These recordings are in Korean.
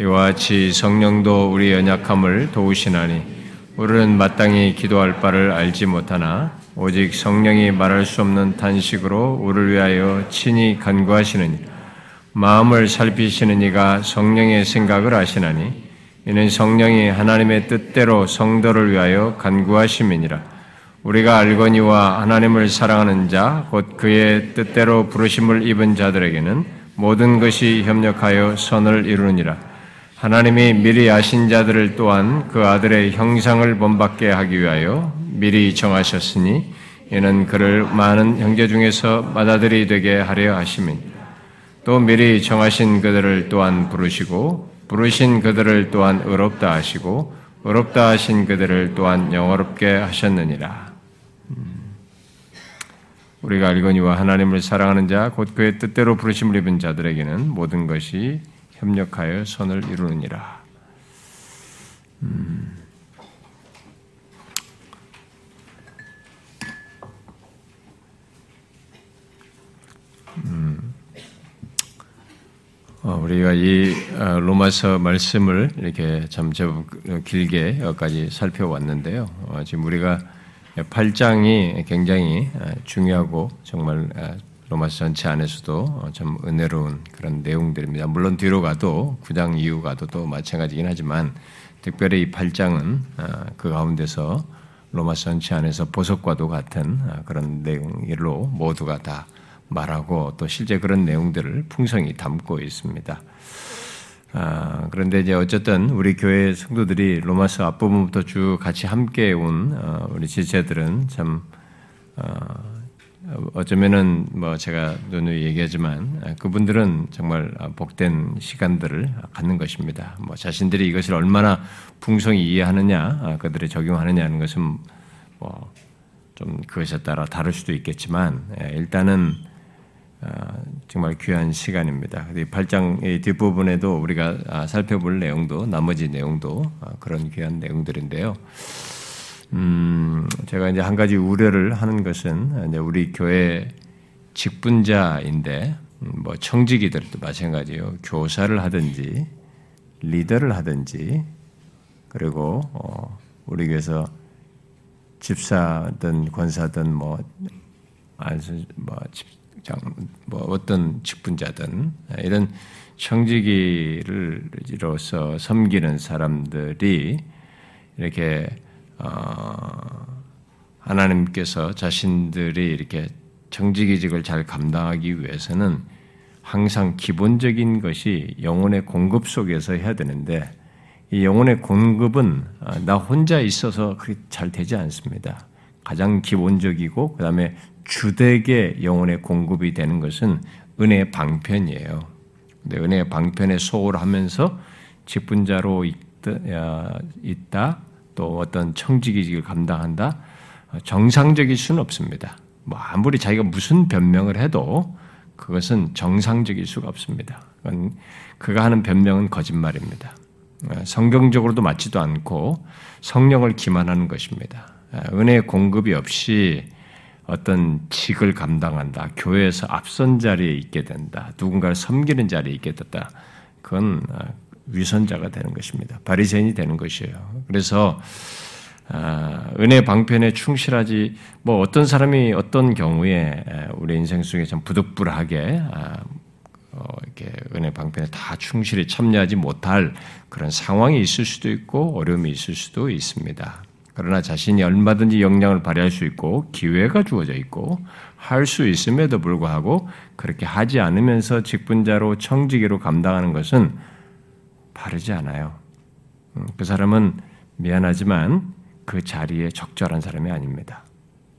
이와 같이 성령도 우리 연약함을 도우시나니 우리는 마땅히 기도할 바를 알지 못하나 오직 성령이 말할 수 없는 탄식으로 우리를 위하여 친히 간구하시느니 마음을 살피시는 이가 성령의 생각을 아시나니 이는 성령이 하나님의 뜻대로 성도를 위하여 간구하심이니라. 우리가 알거니와 하나님을 사랑하는 자 곧 그의 뜻대로 부르심을 입은 자들에게는 모든 것이 협력하여 선을 이루느니라 하나님이 미리 아신 자들을 또한 그 아들의 형상을 본받게 하기 위하여 미리 정하셨으니 이는 그를 많은 형제 중에서 맏아들이 되게 하려 하심이니라. 또 미리 정하신 그들을 또한 부르시고 부르신 그들을 또한 의롭다 하시고 의롭다 하신 그들을 또한 영어롭게 하셨느니라. 음. 우리가 알거니와 하나님을 사랑하는 자 곧 그의 뜻대로 부르심을 입은 자들에게는 모든 것이 협력하여 선을 이루느니라. 음. 음. 어, 우리가 이 어, 로마서 말씀을 이렇게 참 제법 길게 여기까지 살펴왔는데요. 어, 지금 우리가 8장이 굉장히 어, 중요하고 정말 어, 로마서 전체 안에서도 어, 좀 은혜로운 그런 내용들입니다. 물론 뒤로 가도 9장 이후 가도 또 마찬가지긴 하지만 특별히 이 8장은 어, 그 가운데서 로마서 전체 안에서 보석과도 같은 어, 그런 내용으로 모두가 다 말하고 또 실제 그런 내용들을 풍성히 담고 있습니다. 아, 그런데 이제 어쨌든 우리 교회 성도들이 로마서 앞부분부터 쭉 같이 함께 온 우리 지체들은 참 어 쩌면은 뭐 제가 누누이 얘기하지만 그분들은 정말 복된 시간들을 갖는 것입니다. 뭐 자신들이 이것을 얼마나 풍성히 이해하느냐, 그들이 적용하느냐 하는 것은 뭐 좀 그것에 따라 다를 수도 있겠지만 예, 일단은 정말 귀한 시간입니다. 8장의 뒷부분에도 우리가 살펴볼 내용도 나머지 내용도 그런 귀한 내용들인데요. 음, 제가 이제 한 가지 우려를 하는 것은 이제 우리 교회 직분자인데 음, 뭐 청직이들도 마찬가지요. 교사를 하든지 리더를 하든지 그리고 어, 우리 교회에서 집사든 권사든 뭐 아주 뭐 집장 뭐 어떤 직분자든 이런 청지기를로서 섬기는 사람들이 이렇게 어, 하나님께서 자신들이 이렇게 정직이직을 잘 감당하기 위해서는 항상 기본적인 것이 영혼의 공급 속에서 해야 되는데 이 영혼의 공급은 어, 나 혼자 있어서 그렇게 잘 되지 않습니다. 가장 기본적이고 그 다음에 주되게 영혼의 공급이 되는 것은 은혜의 방편이에요. 근데 은혜의 방편에 소홀하면서 직분자로 있다, 또 어떤 청지기직을 감당한다 정상적일 수는 없습니다. 뭐 아무리 자기가 무슨 변명을 해도 그것은 정상적일 수가 없습니다. 그가 하는 변명은 거짓말입니다. 성경적으로도 맞지도 않고 성령을 기만하는 것입니다. 은혜의 공급이 없이 어떤 직을 감당한다. 교회에서 앞선 자리에 있게 된다. 누군가를 섬기는 자리에 있게 됐다. 그건 위선자가 되는 것입니다. 바리새인이 되는 것이에요. 그래서 아, 은혜 방편에 충실하지 뭐 어떤 사람이 어떤 경우에 우리 인생 속에 좀 부득불하게 아, 어, 이렇게 은혜 방편에 다 충실히 참여하지 못할 그런 상황이 있을 수도 있고 어려움이 있을 수도 있습니다. 그러나 자신이 얼마든지 역량을 발휘할 수 있고 기회가 주어져 있고 할 수 있음에도 불구하고 그렇게 하지 않으면서 직분자로 청지기로 감당하는 것은 바르지 않아요. 음, 그 사람은 미안하지만 그 자리에 적절한 사람이 아닙니다.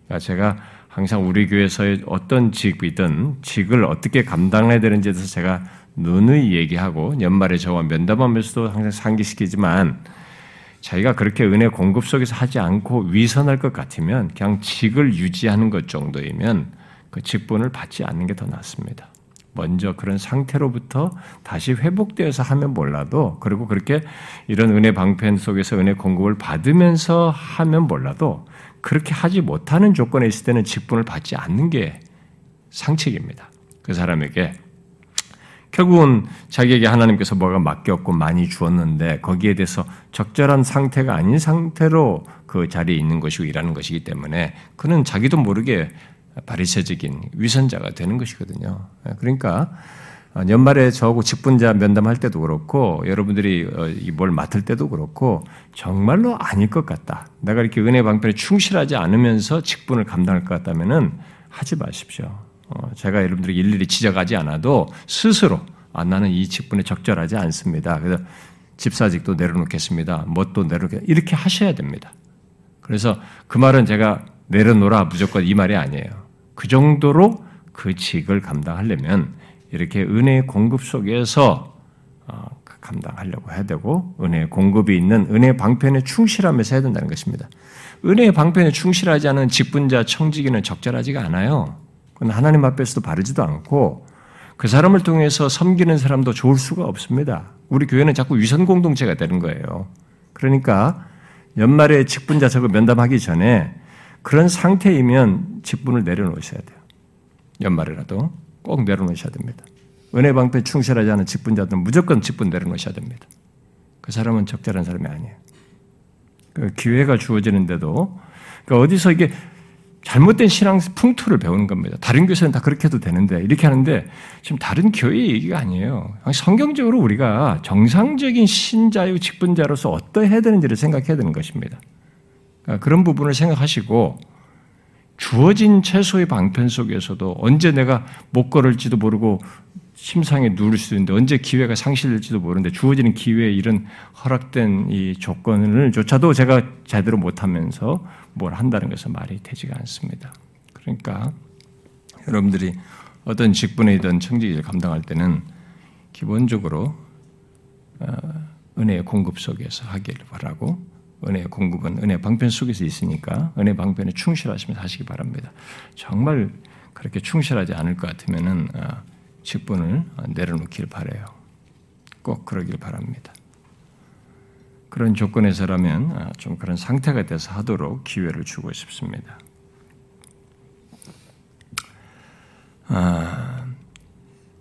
그러니까 제가 항상 우리 교회에서의 어떤 직이든 직을 어떻게 감당해야 되는지에 대해서 제가 누누이 얘기하고 연말에 저와 면담하면서도 항상 상기시키지만 자기가 그렇게 은혜 공급 속에서 하지 않고 위선할 것 같으면 그냥 직을 유지하는 것 정도이면 그 직분을 받지 않는 게 더 낫습니다. 먼저 그런 상태로부터 다시 회복되어서 하면 몰라도 그리고 그렇게 이런 은혜 방편 속에서 은혜 공급을 받으면서 하면 몰라도 그렇게 하지 못하는 조건에 있을 때는 직분을 받지 않는 게 상책입니다. 그 사람에게 결국은 자기에게 하나님께서 뭐가 맡겼고 많이 주었는데 거기에 대해서 적절한 상태가 아닌 상태로 그 자리에 있는 것이고 일하는 것이기 때문에 그는 자기도 모르게 바리새적인 위선자가 되는 것이거든요. 그러니까 연말에 저하고 직분자 면담할 때도 그렇고 여러분들이 어, 뭘 맡을 때도 그렇고 정말로 아닐 것 같다. 내가 이렇게 은혜 방편에 충실하지 않으면서 직분을 감당할 것 같다면은 하지 마십시오. 어, 제가 여러분들이 일일이 지적하지 않아도 스스로 아, 나는 이 직분에 적절하지 않습니다. 그래서 집사직도 내려놓겠습니다. 뭣도 내려놓겠 이렇게 하셔야 됩니다. 그래서 그 말은 제가 내려놓으라 무조건 이 말이 아니에요. 그 정도로 그 직을 감당하려면 이렇게 은혜의 공급 속에서 어, 감당하려고 해야 되고 은혜의 공급이 있는 은혜의 방편에 충실하면서 해야 된다는 것입니다. 은혜의 방편에 충실하지 않은 직분자 청지기는 적절하지가 않아요. 그건 하나님 앞에서도 바르지도 않고 그 사람을 통해서 섬기는 사람도 좋을 수가 없습니다. 우리 교회는 자꾸 위선 공동체가 되는 거예요. 그러니까 연말에 직분자 적을 면담하기 전에 그런 상태이면 직분을 내려놓으셔야 돼요. 연말이라도 꼭 내려놓으셔야 됩니다. 은혜 방패 충실하지 않은 직분자들은 무조건 직분 내려놓으셔야 됩니다. 그 사람은 적절한 사람이 아니에요. 그 기회가 주어지는데도 그러니까 어디서 이게 잘못된 신앙 풍토를 배우는 겁니다. 다른 교회는 다 그렇게 해도 되는데 이렇게 하는데 지금 다른 교회 얘기가 아니에요. 성경적으로 우리가 정상적인 신자요 직분자로서 어떠해야 되는지를 생각해야 되는 것입니다. 그러니까 그런 부분을 생각하시고 주어진 최소의 방편 속에서도 언제 내가 못 걸을지도 모르고 심상에 누울 수도 있는데 언제 기회가 상실될지도 모르는데 주어지는 기회에 이런 허락된 이 조건을 조차도 제가 제대로 못하면서 뭘 한다는 것은 말이 되지가 않습니다. 그러니까 여러분들이 어떤 직분이든 청지기를 감당할 때는 기본적으로 어, 은혜의 공급 속에서 하기를 바라고 은혜의 공급은 은혜 방편 속에서 있으니까 은혜 방편에 충실하시면서 하시기 바랍니다. 정말 그렇게 충실하지 않을 것 같으면은 어, 직분을 내려놓길 바래요. 꼭 그러길 바랍니다. 그런 조건에서라면 어, 좀 그런 상태가 돼서 하도록 기회를 주고 싶습니다. 아,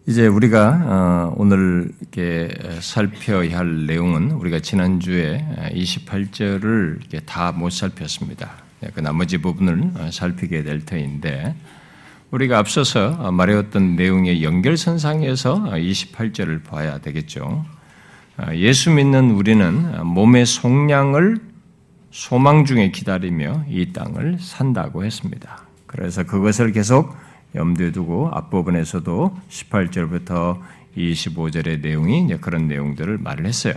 이제 우리가 어, 오늘 이렇게 살펴야 할 내용은 우리가 지난주에 28절을 이렇게 다 못 살폈습니다. 네, 그 나머지 부분을 어, 살피게 될 터인데 우리가 앞서서 말해왔던 내용의 연결선상에서 28절을 봐야 되겠죠. 예수 믿는 우리는 몸의 속량을 소망 중에 기다리며 이 땅을 산다고 했습니다. 그래서 그것을 계속 염두에 두고 앞부분에서도 18절부터 25절의 내용이 그런 내용들을 말을 했어요.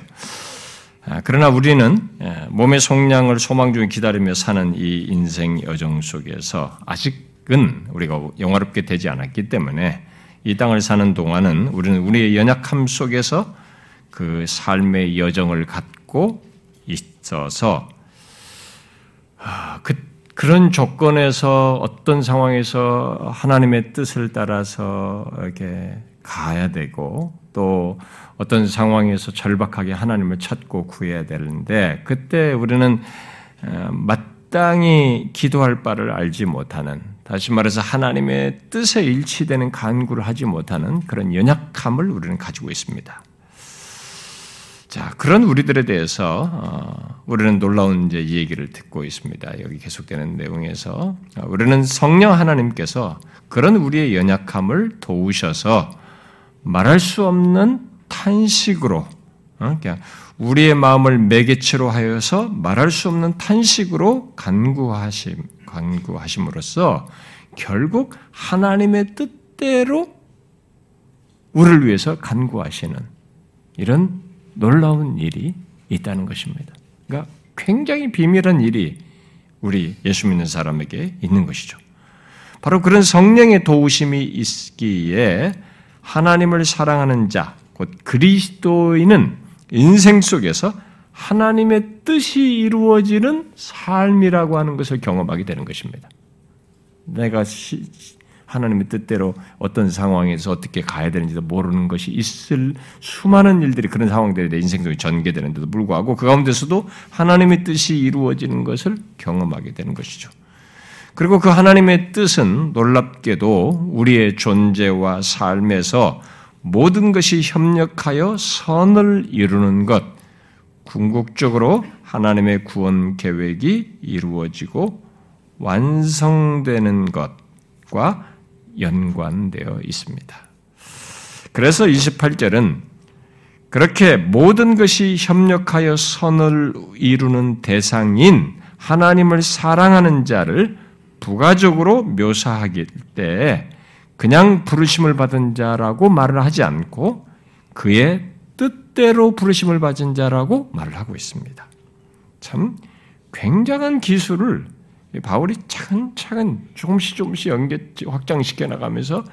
아, 그러나 우리는 예, 몸의 속량을 소망 중에 기다리며 사는 이 인생 여정 속에서 아직은 우리가 영화롭게 되지 않았기 때문에 이 땅을 사는 동안은 우리는 우리의 연약함 속에서 그 삶의 여정을 갖고 있어서 아, 그 그런 조건에서 어떤 상황에서 하나님의 뜻을 따라서 이렇게 가야 되고 또 어떤 상황에서 절박하게 하나님을 찾고 구해야 되는데 그때 우리는 어, 마땅히 기도할 바를 알지 못하는 다시 말해서 하나님의 뜻에 일치되는 간구를 하지 못하는 그런 연약함을 우리는 가지고 있습니다. 자, 그런 우리들에 대해서 어, 우리는 놀라운 이제 얘기를 듣고 있습니다. 여기 계속되는 내용에서 어, 우리는 성령 하나님께서 그런 우리의 연약함을 도우셔서 말할 수 없는 탄식으로 어, 그냥 우리의 마음을 매개체로 하여서 말할 수 없는 탄식으로 간구하심 간구하심으로써 결국 하나님의 뜻대로 우리를 위해서 간구하시는 이런 놀라운 일이 있다는 것입니다. 그러니까 굉장히 비밀한 일이 우리 예수 믿는 사람에게 있는 것이죠. 바로 그런 성령의 도우심이 있기에 하나님을 사랑하는 자, 곧 그리스도인은 인생 속에서 하나님의 뜻이 이루어지는 삶이라고 하는 것을 경험하게 되는 것입니다. 내가 하나님의 뜻대로 어떤 상황에서 어떻게 가야 되는지도 모르는 것이 있을 수많은 일들이 그런 상황들이 내 인생 속에 전개되는데도 불구하고 그 가운데서도 하나님의 뜻이 이루어지는 것을 경험하게 되는 것이죠. 그리고 그 하나님의 뜻은 놀랍게도 우리의 존재와 삶에서 모든 것이 협력하여 선을 이루는 것, 궁극적으로 하나님의 구원 계획이 이루어지고 완성되는 것과 연관되어 있습니다. 그래서 28절은 그렇게 모든 것이 협력하여 선을 이루는 대상인 하나님을 사랑하는 자를 부가적으로 묘사하기 때 그냥 부르심을 받은 자라고 말을 하지 않고 그의 뜻대로 부르심을 받은 자라고 말을 하고 있습니다. 참 굉장한 기술을 바울이 차근차근 조금씩 조금씩 연계 확장시켜 나가면서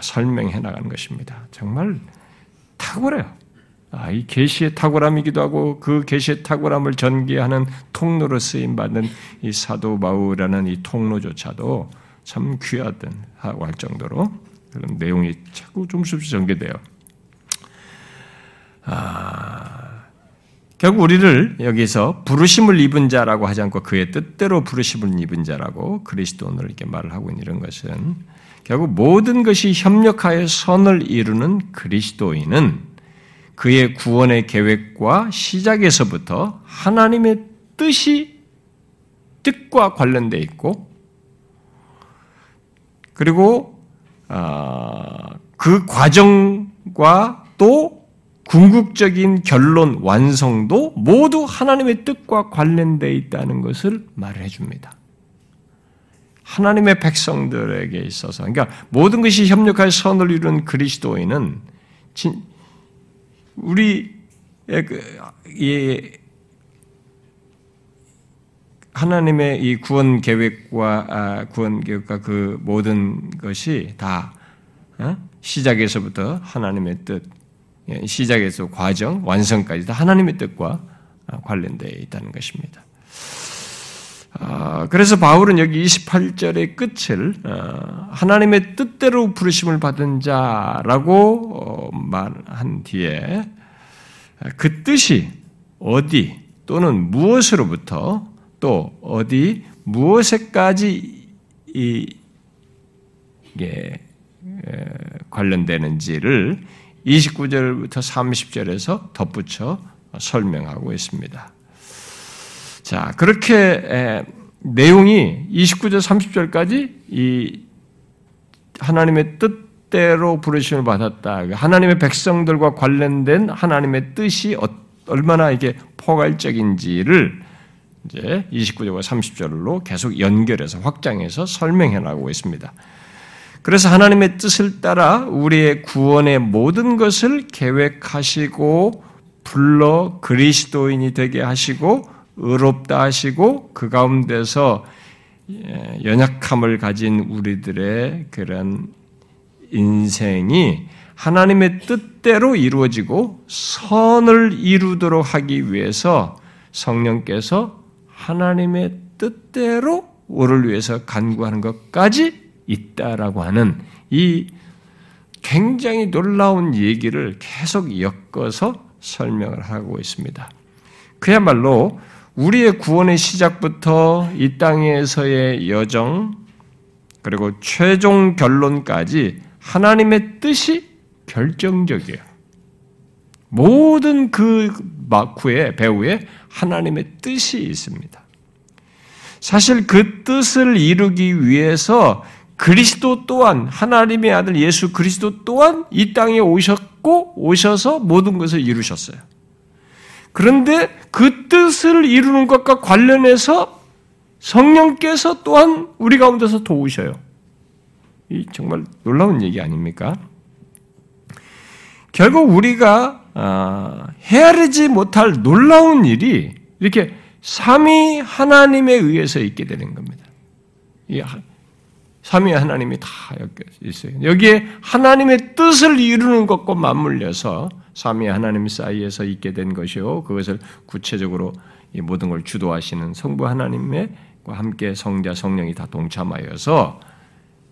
설명해 나가는 것입니다. 정말 탁월해요. 아, 이 계시의 탁월함이기도 하고 그 계시의 탁월함을 전개하는 통로로 쓰임 받는 이 사도 바울이라는 이 통로조차도 참 하고 할 정도로 그런 내용이 자꾸 좀씩 전개돼요. 아, 결국 우리를 여기서 부르심을 입은 자라고 하지 않고 그의 뜻대로 부르심을 입은 자라고 그리스도인을 이렇게 말을 하고 있는 이런 것은 결국 모든 것이 협력하여 선을 이루는 그리스도인은 그의 구원의 계획과 시작에서부터 하나님의 뜻이 뜻과 관련되어 있고 그리고 아, 그 과정과 또 궁극적인 결론 완성도 모두 하나님의 뜻과 관련되어 있다는 것을 말해 줍니다. 하나님의 백성들에게 있어서 그러니까 모든 것이 협력하여 선을 이루는 그리스도인은 우리 그, 이 하나님의 이 구원 계획과 아, 구원 계획과 그 모든 것이 다 어? 시작에서부터 하나님의 뜻, 예, 시작에서 과정, 완성까지 다 하나님의 뜻과 아, 관련되어 있다는 것입니다. 아, 그래서 바울은 여기 28절의 끝을 하나님의 뜻대로 부르심을 받은 자라고 어, 말한 뒤에 그 뜻이 어디 또는 무엇으로부터 또 어디 무엇에까지 이게 관련되는지를 29절부터 30절에서 덧붙여 설명하고 있습니다. 자, 그렇게 내용이 29절 30절까지 이 하나님의 뜻대로 부르심을 받았다. 하나님의 백성들과 관련된 하나님의 뜻이 어, 얼마나 이게 포괄적인지를 이제 29절과 30절로 계속 연결해서 확장해서 설명해 나가고 있습니다. 그래서 하나님의 뜻을 따라 우리의 구원의 모든 것을 계획하시고 불러 그리스도인이 되게 하시고 의롭다 하시고 그 가운데서 예, 연약함을 가진 우리들의 그런 인생이 하나님의 뜻대로 이루어지고 선을 이루도록 하기 위해서 성령께서 하나님의 뜻대로 우리를 위해서 간구하는 것까지 있다라고 하는 이 굉장히 놀라운 얘기를 계속 엮어서 설명을 하고 있습니다. 그야말로 우리의 구원의 시작부터 이 땅에서의 여정, 그리고 최종 결론까지 하나님의 뜻이 결정적이에요. 모든 그 마쿠의 배후에 하나님의 뜻이 있습니다. 사실 그 뜻을 이루기 위해서 그리스도 또한 하나님의 아들 예수 그리스도 또한 이 땅에 오셨고 오셔서 모든 것을 이루셨어요. 그런데 그 뜻을 이루는 것과 관련해서 성령께서 또한 우리 가운데서 도우셔요. 이 정말 놀라운 얘기 아닙니까? 결국 우리가 아, 헤아리지 못할 놀라운 일이 이렇게 삼위 하나님에 의해서 있게 되는 겁니다. 삼위 하나님이 다 엮여 있어요. 여기에 하나님의 뜻을 이루는 것과 맞물려서 삼위 하나님 사이에서 있게 된 것이요. 그것을 구체적으로 이 모든 걸 주도하시는 성부 하나님과 함께 성자 성령이 다 동참하여서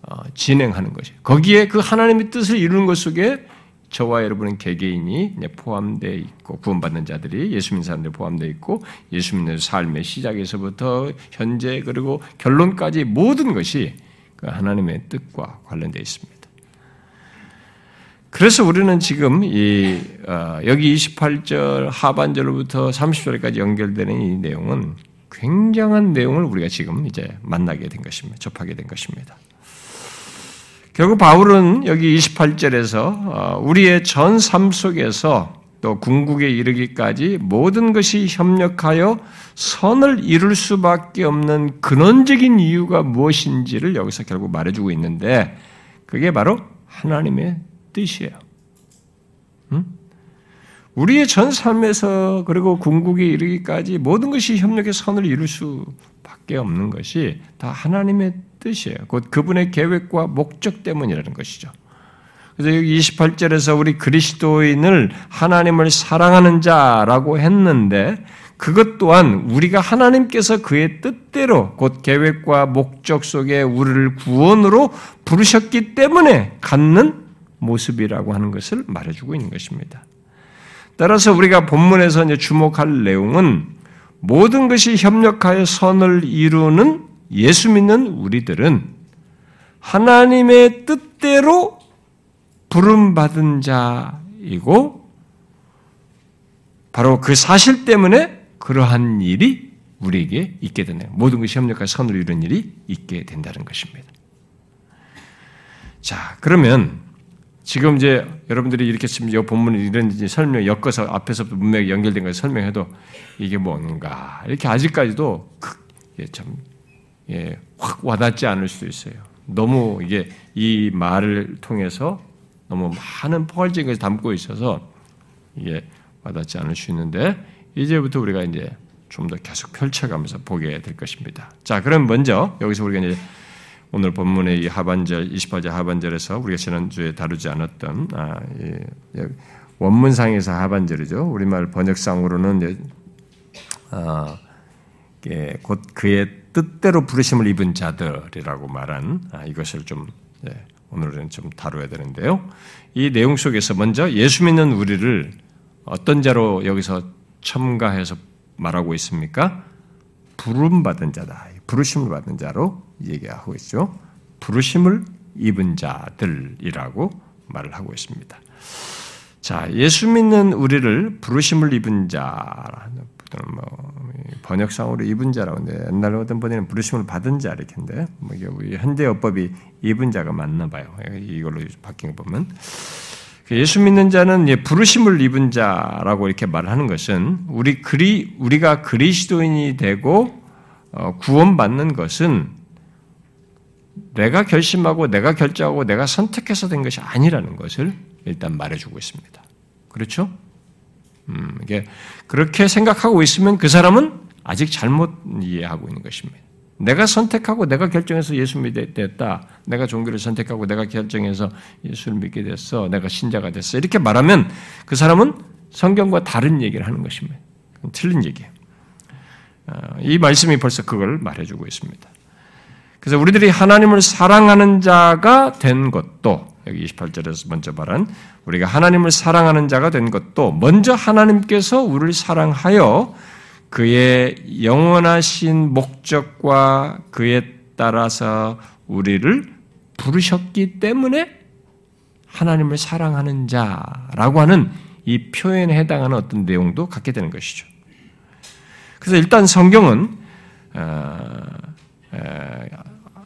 어, 진행하는 것이에요. 거기에 그 하나님의 뜻을 이루는 것 속에 저와 여러분은 개개인이 포함되어 있고 구원받는 자들이 예수 믿는 사람들 포함되어 있고 예수 믿는 삶의 시작에서부터 현재 그리고 결론까지 모든 것이 그 하나님의 뜻과 관련되어 있습니다. 그래서 우리는 지금 이 어, 여기 28절 하반절부터 30절까지 연결되는 이 내용은 굉장한 내용을 우리가 지금 이제 만나게 된 것입니다. 접하게 된 것입니다. 결국 바울은 여기 28절에서 어, 우리의 전 삶 속에서 또 궁극에 이르기까지 모든 것이 협력하여 선을 이룰 수밖에 없는 근원적인 이유가 무엇인지를 여기서 결국 말해주고 있는데 그게 바로 하나님의 뜻이에요. 응? 우리의 전 삶에서 그리고 궁극에 이르기까지 모든 것이 협력해 선을 이룰 수밖에 없는 것이 다 하나님의 뜻이에요. 곧 그분의 계획과 목적 때문이라는 것이죠. 그래서 여기 28절에서 우리 그리스도인을 하나님을 사랑하는 자라고 했는데 그것 또한 우리가 하나님께서 그의 뜻대로 곧 계획과 목적 속에 우리를 구원으로 부르셨기 때문에 갖는 모습이라고 하는 것을 말해주고 있는 것입니다. 따라서 우리가 본문에서 이제 주목할 내용은 모든 것이 협력하여 선을 이루는 예수 믿는 우리들은 하나님의 뜻대로 부름받은 자이고 바로 그 사실 때문에 그러한 일이 우리에게 있게 되네요. 모든 것이 협력하여 선을 이루는 일이 있게 된다는 것입니다. 자, 그러면 지금 이제 여러분들이 이렇게 지금 이 본문을 이런 설명 엮어서 앞에서부터 문맥이 연결된 걸 설명해도 이게 뭔가 이렇게 아직까지도 참 예, 확 와닿지 않을 수도 있어요. 너무 이게 이 말을 통해서 너무 많은 포괄적인 담고 있어서 이게 와닿지 않을 수 있는데 이제부터 우리가 이제 좀 더 계속 펼쳐가면서 보게 될 것입니다. 자, 그럼 먼저 여기서 우리가 이제 오늘 본문의 이 하반절 28절 하반절에서 우리가 지난주에 다루지 않았던 아, 예, 원문상에서 하반절이죠. 우리말 번역상으로는 아, 예, 곧 그의 뜻대로 부르심을 입은 자들이라고 말한 아, 이것을 좀 예, 오늘은 좀 다뤄야 되는데요. 이 내용 속에서 먼저 예수 믿는 우리를 어떤 자로 여기서 첨가해서 말하고 있습니까? 부름 받은 자다. 부르심을 받은 자로 얘기하고 있죠. 부르심을 입은 자들이라고 말을 하고 있습니다. 자, 예수 믿는 우리를 부르심을 입은 자, 뭐 번역상으로 입은 자라고 하는데 옛날 어떤 번역은 부르심을 받은 자 이렇게인데 뭐 현대 어법이 입은 자가 맞나 봐요. 이걸로 바뀐 거 보면 예수 믿는 자는 부르심을 입은 자라고 이렇게 말하는 것은 우리 그리 우리가 그리스도인이 되고 어, 구원받는 것은 내가 결심하고 내가 결정하고 내가 선택해서 된 것이 아니라는 것을 일단 말해주고 있습니다. 그렇죠? 음, 이게 그렇게 생각하고 있으면 그 사람은 아직 잘못 이해하고 있는 것입니다. 내가 선택하고 내가 결정해서 예수 믿게 됐다. 내가 종교를 선택하고 내가 결정해서 예수를 믿게 됐어. 내가 신자가 됐어. 이렇게 말하면 그 사람은 성경과 다른 얘기를 하는 것입니다. 틀린 얘기예요. 어, 이 말씀이 벌써 그걸 말해주고 있습니다. 그래서 우리들이 하나님을 사랑하는 자가 된 것도 여기 28절에서 먼저 말한 우리가 하나님을 사랑하는 자가 된 것도 먼저 하나님께서 우리를 사랑하여 그의 영원하신 목적과 그에 따라서 우리를 부르셨기 때문에 하나님을 사랑하는 자라고 하는 이 표현에 해당하는 어떤 내용도 갖게 되는 것이죠. 그래서 일단 성경은 어,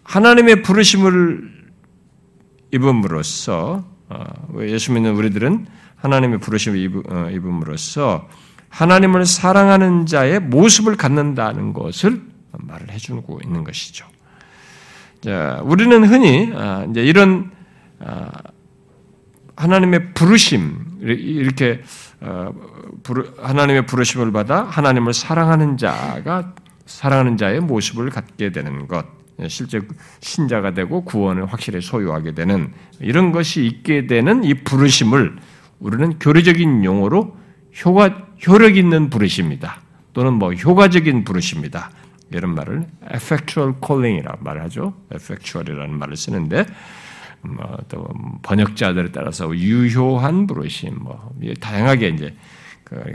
하나님의 부르심을 입음으로써 어, 예수 믿는 우리들은 하나님의 부르심을 어, 입음으로써 하나님을 사랑하는 자의 모습을 갖는다는 것을 말을 해주고 있는 것이죠. 자, 우리는 흔히 아, 이제 이런 아, 하나님의 부르심 이렇게 하나님의 부르심을 받아 하나님을 사랑하는 자가 사랑하는 자의 모습을 갖게 되는 것, 실제 신자가 되고 구원을 확실히 소유하게 되는 이런 것이 있게 되는 이 부르심을 우리는 교리적인 용어로 효과, 효력 있는 부르심이다. 또는 뭐 효과적인 부르심이다. 이런 말을 effectual calling이라고 말하죠. effectual이라는 말을 쓰는데 뭐 또 번역자들에 따라서 유효한 부르심 뭐 다양하게 이제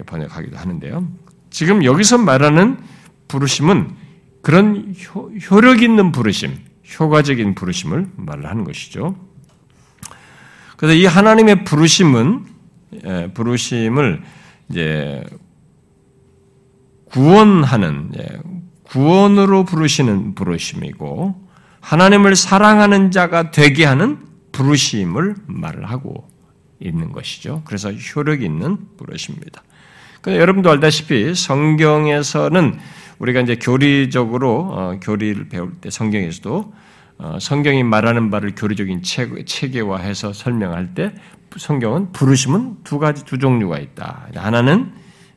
번역하기도 하는데요. 지금 여기서 말하는 부르심은 그런 효, 력 있는 부르심, 효과적인 부르심을 말을 하는 것이죠. 그래서 이 하나님의 부르심은 예, 부르심을 이제 구원하는 예, 구원으로 부르시는 부르심이고 하나님을 사랑하는 자가 되게 하는 부르심을 말을 하고 있는 것이죠. 그래서 효력 있는 부르심입니다. 근데 여러분도 알다시피 성경에서는 우리가 이제 교리적으로 어, 교리를 배울 때 성경에서도 어, 성경이 말하는 바를 교리적인 체계화해서 설명할 때 성경은 부르심은 두 가지 두 종류가 있다. 하나는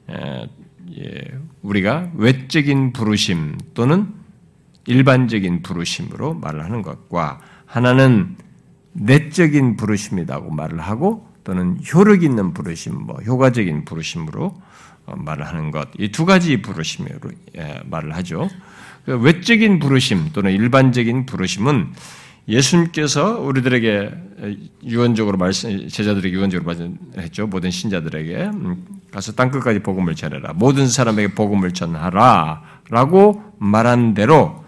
에, 예, 우리가 외적인 부르심 또는 일반적인 부르심으로 말을 하는 것과 하나는 내적인 부르심이라고 말을 하고 또는 효력 있는 부르심, 뭐 효과적인 부르심으로 어, 말을 하는 것, 이 두 가지 부르심으로 예, 말을 하죠. 그 외적인 부르심 또는 일반적인 부르심은 예수님께서 우리들에게 유언적으로 말씀, 제자들에게 유언적으로 말씀했죠. 모든 신자들에게 음, 가서 땅 끝까지 복음을 전해라. 모든 사람에게 복음을 전하라라고 말한 대로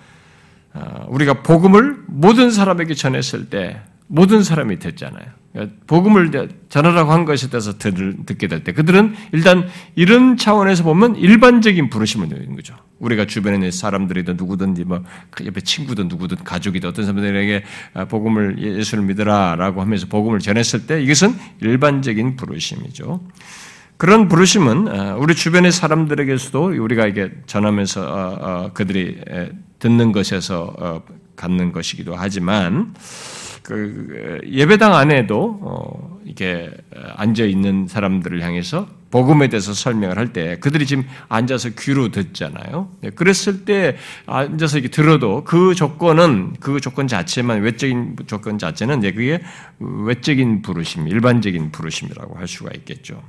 어, 우리가 복음을 모든 사람에게 전했을 때 모든 사람이 듣잖아요. 그러니까 복음을 전하라고 한 것에 대해서 듣게 될 때 그들은 일단 이런 차원에서 보면 일반적인 부르심을 누리는 거죠. 우리가 주변에 있는 사람들이든 누구든지 뭐그 옆에 친구든 누구든 가족이든 어떤 사람들에게 아, 복음을 예, 예수를 믿으라라고 하면서 복음을 전했을 때 이것은 일반적인 부르심이죠. 그런 부르심은 아, 우리 주변의 사람들에게서도 우리가 이게 전하면서 어, 어, 그들이 듣는 것에서 어, 갖는 것이기도 하지만 그 예배당 안에도 어 이게 앉아 있는 사람들을 향해서 복음에 대해서 설명을 할 때 그들이 지금 앉아서 귀로 듣잖아요. 네, 그랬을 때 앉아서 이렇게 들어도 그 조건은 그 조건 자체만 외적인 조건 자체는 이제 그게 외적인 부르심, 일반적인 부르심이라고 할 수가 있겠죠.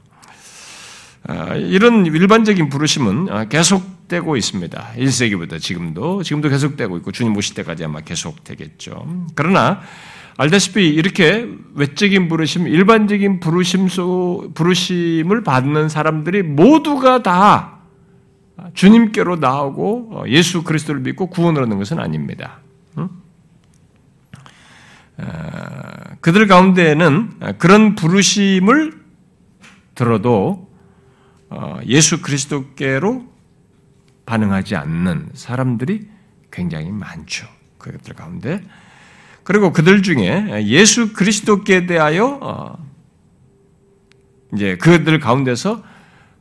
아, 이런 일반적인 부르심은 아, 계속되고 있습니다. 1세기부터 지금도 지금도 계속되고 있고 주님 오실 때까지 아마 계속되겠죠. 그러나 알다시피 이렇게 외적인 부르심, 일반적인 부르심 소, 부르심을 받는 사람들이 모두가 다 주님께로 나오고 어, 예수 그리스도를 믿고 구원을 얻는 것은 아닙니다. 어, 그들 가운데에는 그런 부르심을 들어도 어, 예수 그리스도께로 반응하지 않는 사람들이 굉장히 많죠. 그들 가운데 그리고 그들 중에 예수 그리스도께 대하여 어, 이제 그들 가운데서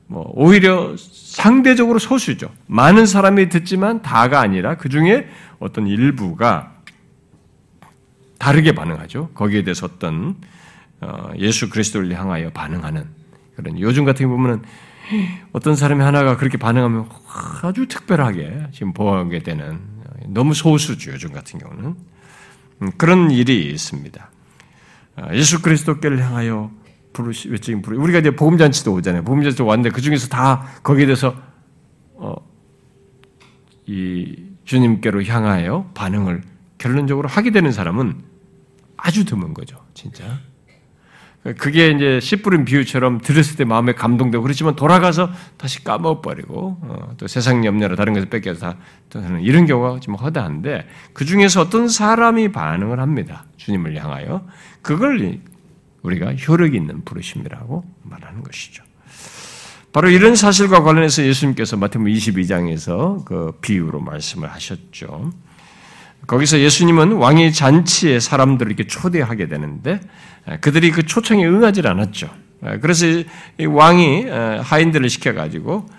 뭐 오히려 상대적으로 소수죠. 많은 사람이 듣지만 다가 아니라 그 중에 어떤 일부가 다르게 반응하죠. 거기에 대해서 어떤 어, 예수 그리스도를 향하여 반응하는 그런 요즘 같은 경우는 어떤 사람이 하나가 그렇게 반응하면 아주 특별하게 지금 보게 되는 너무 소수죠. 요즘 같은 경우는 음, 그런 일이 있습니다. 아, 예수 그리스도께를 향하여 부르시 외적인 부르 우리가 이제 복음 잔치도 오잖아요. 복음 잔치 왔는데 그 중에서 다 거기에 대해서 어, 이 주님께로 향하여 반응을 결론적으로 하게 되는 사람은 아주 드문 거죠, 진짜. 그게 이제 씨 뿌린 비유처럼 들었을 때 마음에 감동되고 그렇지만 돌아가서 다시 까먹어버리고 어, 또 세상 염려로 다른 것을 뺏겨서 다 이런 경우가 좀 허다한데 그 중에서 어떤 사람이 반응을 합니다. 주님을 향하여 그걸 우리가 효력 있는 부르심이라고 말하는 것이죠. 바로 이런 사실과 관련해서 예수님께서 마태복음 22장에서 그 비유로 말씀을 하셨죠. 거기서 예수님은 왕의 잔치에 사람들을 이렇게 초대하게 되는데 그들이 그 초청에 응하지 않았죠. 그래서 왕이 하인들을 시켜가지고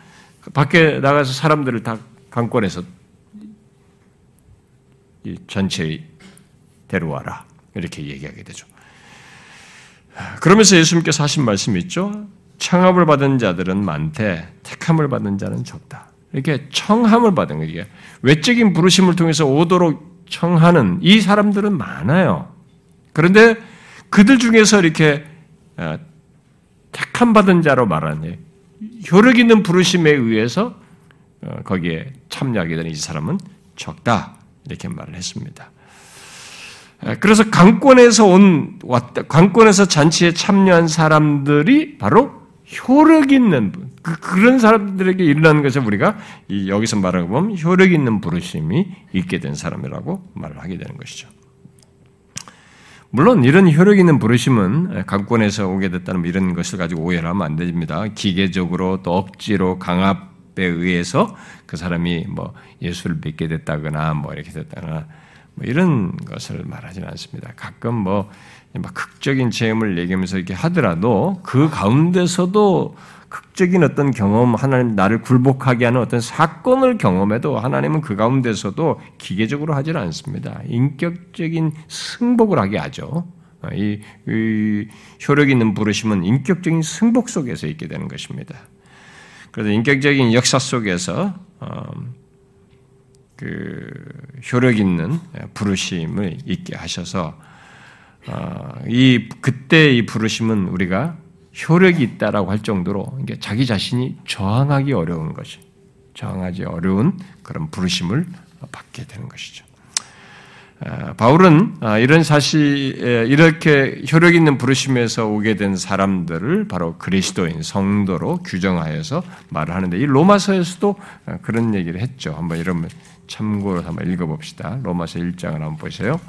밖에 나가서 사람들을 다 강권해서 전체에 데려와라. 이렇게 얘기하게 되죠. 그러면서 예수님께서 하신 말씀이 있죠. 청함을 받은 자들은 많되 택함을 받은 자는 적다. 이렇게 청함을 받은 거예요. 외적인 부르심을 통해서 오도록 청하는 이 사람들은 많아요. 그런데 그들 중에서 이렇게 어, 택함 받은 자로 말하는 효력 있는 부르심에 의해서 어, 거기에 참여하게 되는 이 사람은 적다 이렇게 말을 했습니다. 그래서 강권에서 온 왔다 강권에서 잔치에 참여한 사람들이 바로 효력 있는 그, 그런 사람들에게 일어나는 것을 우리가 여기서 말하고 보면 효력 있는 부르심이 있게 된 사람이라고 말을 하게 되는 것이죠. 물론 이런 효력 있는 부르심은 강권에서 오게 됐다는 이런 것을 가지고 오해를 하면 안 됩니다. 기계적으로 또 억지로 강압에 의해서 그 사람이 뭐 예수를 믿게 됐다거나 뭐 이렇게 됐다거나 뭐 이런 것을 말하지는 않습니다. 가끔 뭐 극적인 체험을 얘기하면서 이렇게 하더라도 그 가운데서도 극적인 어떤 경험, 하나님 나를 굴복하게 하는 어떤 사건을 경험해도 하나님은 그 가운데서도 기계적으로 하지는 않습니다. 인격적인 승복을 하게 하죠. 이, 이 효력 있는 부르심은 인격적인 승복 속에서 있게 되는 것입니다. 그래서 인격적인 역사 속에서 어, 그 효력 있는 부르심을 있게 하셔서 어, 이 그때 이 부르심은 우리가 효력이 있다라고 할 정도로 자기 자신이 저항하기 어려운 것이 저항하지 어려운 그런 부르심을 받게 되는 것이죠. 어, 바울은 어, 이런 사실 이렇게 효력 있는 부르심에서 오게 된 사람들을 바로 그리스도인 성도로 규정하여서 말을 하는데 이 로마서에서도 그런 얘기를 했죠. 한번 이런 참고로 한번 읽어봅시다. 로마서 1장을 한번 보세요.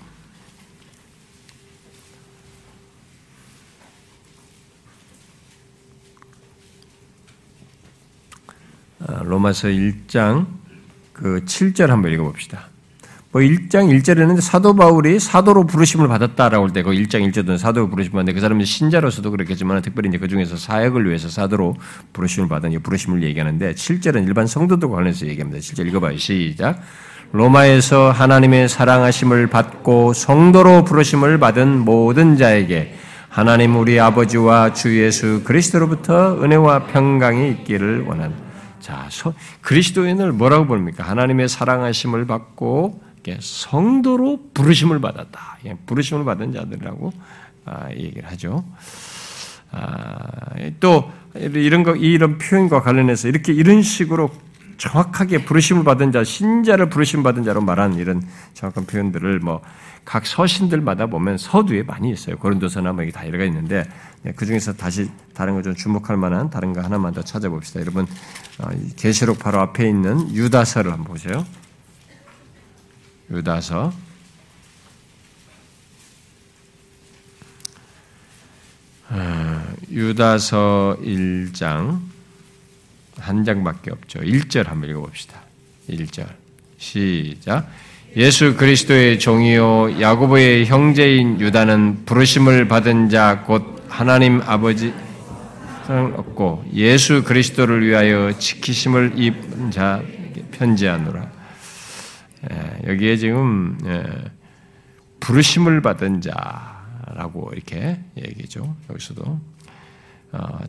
로마서 1장 그 7절 한번 읽어봅시다. 뭐 1장 1절에는 사도 바울이 사도로 부르심을 받았다라고 할 때, 그 1장 1절은 사도로 부르심을 받는데 그 사람이 신자로서도 그렇겠지만 특별히 이제 그 중에서 사역을 위해서 사도로 부르심을 받은 이 부르심을 얘기하는데 7절은 일반 성도들 관련해서 얘기합니다. 7절 읽어봐요. 시작. 로마에서 하나님의 사랑하심을 받고 성도로 부르심을 받은 모든 자에게 하나님 우리 아버지와 주 예수 그리스도로부터 은혜와 평강이 있기를 원합니다. 자, 그리스도인을 뭐라고 부릅니까? 하나님의 사랑하심을 받고 성도로 부르심을 받았다. 부르심을 받은 자들이라고 아, 얘기를 하죠. 아, 또 이런 거 이런 표현과 관련해서 이렇게 이런 식으로 정확하게 부르심을 받은 자, 신자를 부르심 받은 자로 말하는 이런 정확한 표현들을 뭐 각 서신들마다 보면 서두에 많이 있어요. 고린도서나 뭐 이게 다 여러가 있는데 네, 그 중에서 다시 다른 거 좀 주목할 만한 다른 거 하나만 더 찾아봅시다. 여러분 어, 계시록 바로 앞에 있는 유다서를 한번 보세요. 유다서 어, 유다서 1장 한 장밖에 없죠. 1절 한번 읽어봅시다. 1절 시작 예수 그리스도의 종이요 야고보의 형제인 유다는 부르심을 받은 자 곧 하나님 아버지 얻고 예수 그리스도를 위하여 지키심을 입은 자 편지하노라. 예, 여기에 지금 예, 부르심을 받은 자라고 이렇게 얘기죠. 여기서도 어,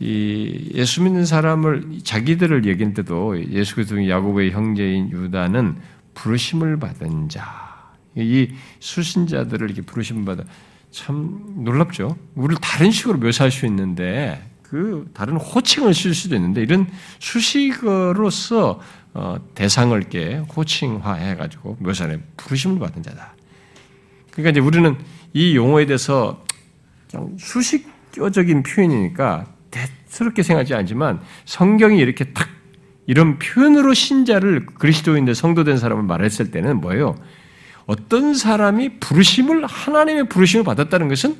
이 예수 믿는 사람을 자기들을 얘기인데도 예수 그리스도 야고보의 형제인 유다는 부르심을 받은 자. 이 수신자들을 이렇게 부르심 받아 참 놀랍죠. 우리를 다른 식으로 묘사할 수 있는데 그 다른 호칭을 쓸 수도 있는데 이런 수식어로서 어, 대상을 이렇게 호칭화해 가지고 묘사해 부르심을 받은 자다. 그러니까 이제 우리는 이 용어에 대해서 수식어적인 표현이니까 대스럽게 생각하지 않지만 성경이 이렇게 탁 이런 표현으로 신자를 그리스도인들 성도된 사람을 말했을 때는 뭐예요? 어떤 사람이 부르심을 하나님의 부르심을 받았다는 것은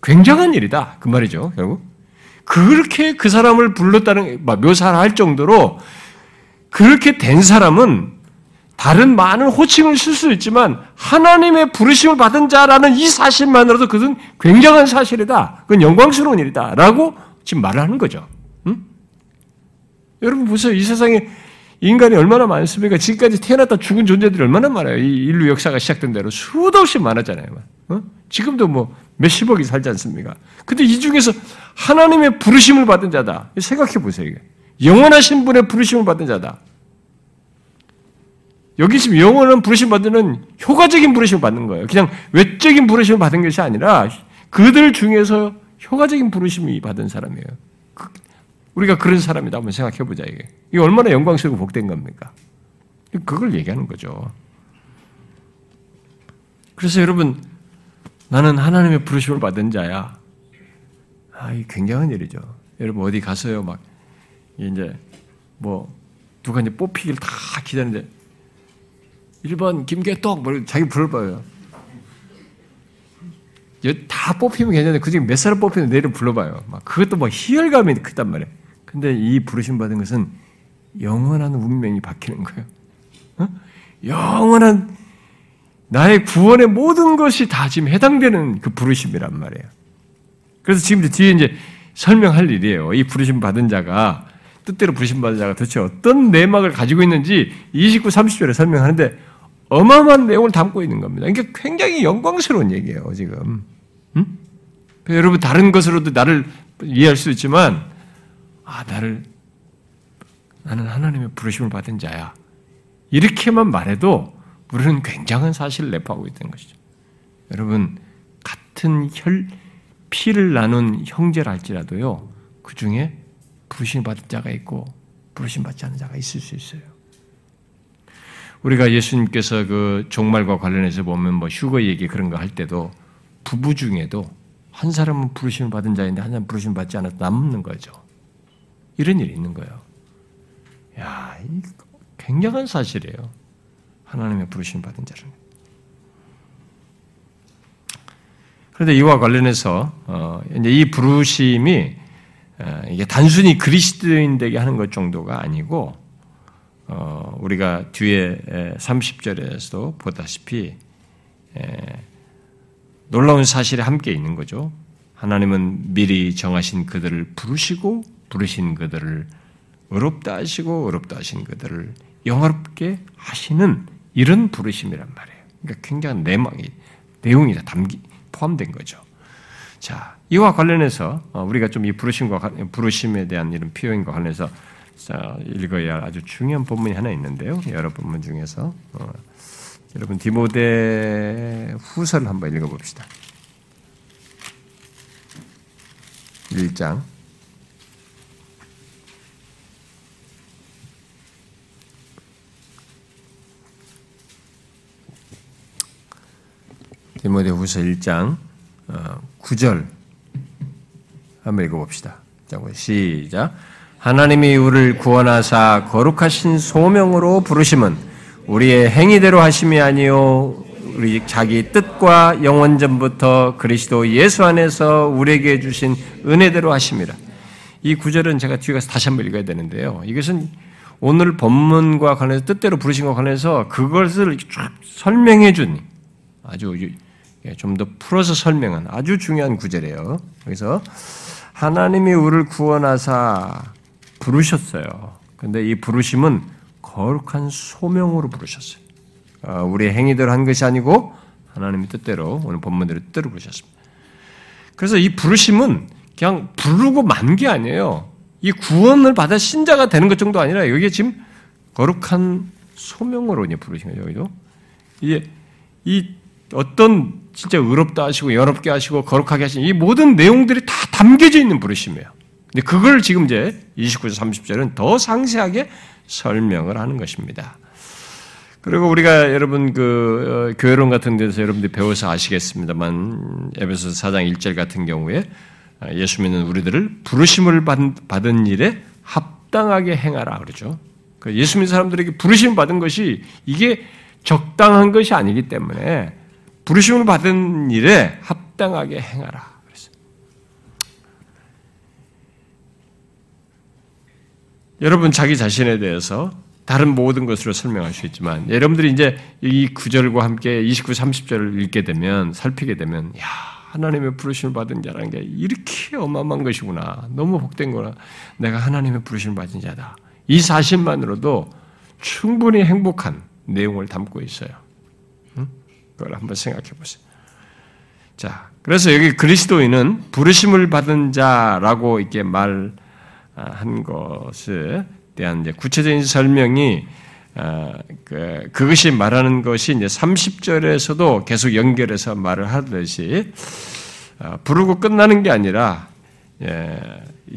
굉장한 일이다 그 말이죠 결국 그렇게 그 사람을 불렀다는 묘사를 할 정도로 그렇게 된 사람은 다른 많은 호칭을 쓸 수 있지만 하나님의 부르심을 받은 자라는 이 사실만으로도 그것은 굉장한 사실이다. 그건 영광스러운 일이다라고 지금 말을 하는 거죠. 응? 여러분 보세요. 이 세상에 인간이 얼마나 많습니까? 지금까지 태어났다 죽은 존재들이 얼마나 많아요. 이 인류 역사가 시작된 대로 수도 없이 많았잖아요. 어? 지금도 뭐 몇십억이 살지 않습니까? 근데 이 중에서 하나님의 부르심을 받은 자다. 생각해 보세요. 이게. 영원하신 분의 부르심을 받은 자다. 여기 지금 영원한 부르심 받는 효과적인 부르심을 받는 거예요. 그냥 외적인 부르심을 받은 것이 아니라 그들 중에서 효과적인 부르심이 받은 사람이에요. 우리가 그런 사람이다 한번 생각해 보자 이게. 이게 얼마나 영광스럽고 복된 겁니까? 그걸 얘기하는 거죠. 그래서 여러분 나는 하나님의 부르심을 받은 자야. 아, 이 굉장한 일이죠. 여러분 어디 가서요 막 이제 뭐 누가 이제 뽑히기를 다 기다리는데 1번 김계떡 뭐 자기 부를 거예요. 다 뽑히면 괜찮은데 그중에 몇 사람 뽑히는 내를 불러봐요. 막 그것도 뭐 희열감이 크단 말이에요. 근데 이 부르심 받은 것은 영원한 운명이 박히는 거예요. 어? 영원한 나의 구원의 모든 것이 다 지금 해당되는 그 부르심이란 말이에요. 그래서 지금 뒤에 이제 설명할 일이에요. 이 부르심 받은 자가 뜻대로 부르심 받은 자가 도대체 어떤 내막을 가지고 있는지 29, 30절에 설명하는데 어마어마한 내용을 담고 있는 겁니다. 그러니까 굉장히 영광스러운 얘기예요, 지금. 응? 여러분 다른 것으로도 나를 이해할 수 있지만 아, 나를 나는 하나님의 부르심을 받은 자야. 이렇게만 말해도 우리는 굉장한 사실을 내포하고 있다는 것이죠. 여러분 같은 혈 피를 나눈 형제라 할지라도요. 그 중에 부르심 받은 자가 있고 부르심 받지 않은 자가 있을 수 있어요. 우리가 예수님께서 그 종말과 관련해서 보면 뭐 휴거 얘기 그런 거 할 때도 부부 중에도 한 사람은 부르심을 받은 자인데 한 사람은 부르심 받지 않아서 남는 거죠. 이런 일이 있는 거예요. 야, 이 굉장한 사실이에요. 하나님의 부르심 받은 자는. 그런데 이와 관련해서 어, 이제 이 부르심이 어, 이게 단순히 그리스도인 되게 하는 것 정도가 아니고 어, 우리가 뒤에 30절에서도 보다시피 놀라운 사실이 함께 있는 거죠. 하나님은 미리 정하신 그들을 부르시고 부르신 그들을 의롭다 하시고 의롭다 하신 그들을 영화롭게 하시는 이런 부르심이란 말이에요. 그러니까 굉장한 내막이 내용이 다 담기 포함된 거죠. 자, 이와 관련해서 어, 우리가 좀 이 부르심과 부르심에 대한 이런 표현과 관련해서 읽어야 아주 중요한 본문이 하나 있는데요. 여러 본문 중에서 어, 여러분 디모데 후서를 한번 읽어봅시다. 1장 디모데 후서 1장 9절 어, 한번 읽어봅시다. 시작. 하나님이 우리를 구원하사 거룩하신 소명으로 부르심은 우리의 행위대로 하심이 아니요 우리 자기 뜻과 영원 전부터 그리스도 예수 안에서 우리에게 주신 은혜대로 하심이라. 이 구절은 제가 뒤에 가서 다시 한번 읽어야 되는데요. 이것은 오늘 본문과 관해서 뜻대로 부르신 것 관해서 그것을 쫙 설명해 준 아주 좀 더 풀어서 설명한 아주 중요한 구절이에요. 그래서 하나님이 우리를 구원하사 부르셨어요. 근데 이 부르심은 거룩한 소명으로 부르셨어요. 아, 우리의 행위대로 한 것이 아니고 하나님의 뜻대로 오늘 본문대로 뜻대로 부르셨습니다. 그래서 이 부르심은 그냥 부르고 만 게 아니에요. 이 구원을 받아 신자가 되는 것 정도 아니라 여기에 지금 거룩한 소명으로 이제 부르신 거죠. 여기도 이게 이 어떤 진짜 의롭다 하시고 여롭게 하시고 거룩하게 하신 이 모든 내용들이 다 담겨져 있는 부르심이에요. 근데 그걸 지금 이제 29절 30절은 더 상세하게 설명을 하는 것입니다. 그리고 우리가 여러분 그 어, 교회론 같은 데서 여러분들이 배워서 아시겠습니다만 에베소 4장 1절 같은 경우에 어, 예수 믿는 우리들을 부르심을 받은 일에 합당하게 행하라 그러죠. 그 예수 믿는 사람들에게 부르심을 받은 것이 이게 적당한 것이 아니기 때문에 부르심을 받은 일에 합당하게 행하라. 여러분 자기 자신에 대해서 다른 모든 것으로 설명할 수 있지만 여러분들이 이제 이 구절과 함께 29, 30절을 읽게 되면 살피게 되면 야 하나님의 부르심을 받은 자라는 게 이렇게 어마어마한 것이구나 너무 복된 거나 내가 하나님의 부르심을 받은 자다 이 사실만으로도 충분히 행복한 내용을 담고 있어요. 응? 그걸 한번 생각해 보세요. 자, 그래서 여기 그리스도인은 부르심을 받은 자라고 이렇게 말한 것에 대한 이제 구체적인 설명이 어, 그, 그것이 말하는 것이 이제 30절에서도 계속 연결해서 말을 하듯이 어, 부르고 끝나는 게 아니라 예,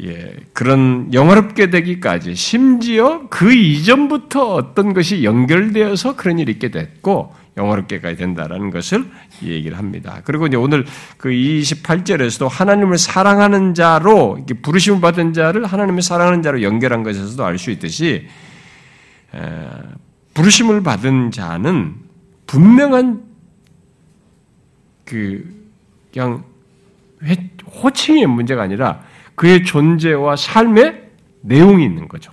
예, 그런 영화롭게 되기까지 심지어 그 이전부터 어떤 것이 연결되어서 그런 일이 있게 됐고 영화롭게까지 된다라는 것을 얘기를 합니다. 그리고 이제 오늘 그 28절에서도 하나님을 사랑하는 자로 부르심을 받은 자를 하나님을 사랑하는 자로 연결한 것에서도 알 수 있듯이 부르심을 받은 자는 분명한 그 그냥 호칭의 문제가 아니라 그의 존재와 삶의 내용이 있는 거죠.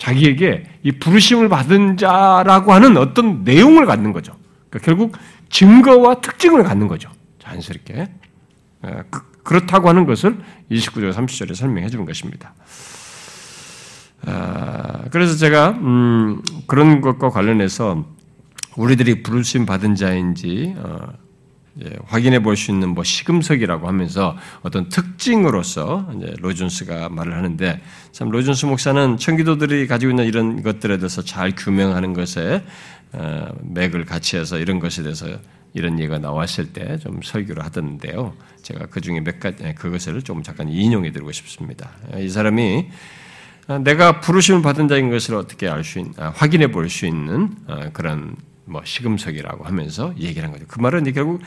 자기에게 이 부르심을 받은 자라고 하는 어떤 내용을 갖는 거죠. 그러니까 결국 증거와 특징을 갖는 거죠. 자연스럽게. 그, 렇다고 하는 것을 29절, 30절에 설명해 주는 것입니다. 아, 그래서 제가 음, 그런 것과 관련해서 우리들이 부르심 받은 자인지 어, 예, 확인해 볼 수 있는 뭐 시금석이라고 하면서 어떤 특징으로서 로준스가 말을 하는데 참 로준스 목사는 청기도들이 가지고 있는 이런 것들에 대해서 잘 규명하는 것에 어, 맥을 같이 해서 이런 것에 대해서 이런 얘기가 나왔을 때 좀 설교를 하던데요. 제가 그 중에 몇 가지 예, 그것을 좀 잠깐 인용해 드리고 싶습니다. 이 사람이 어, 내가 부르심을 받은 자인 것을 어떻게 알수 있, 아, 확인해 볼 수 있는 그런 뭐 시금석이라고 하면서 얘기를 한 거죠. 그 말은 결국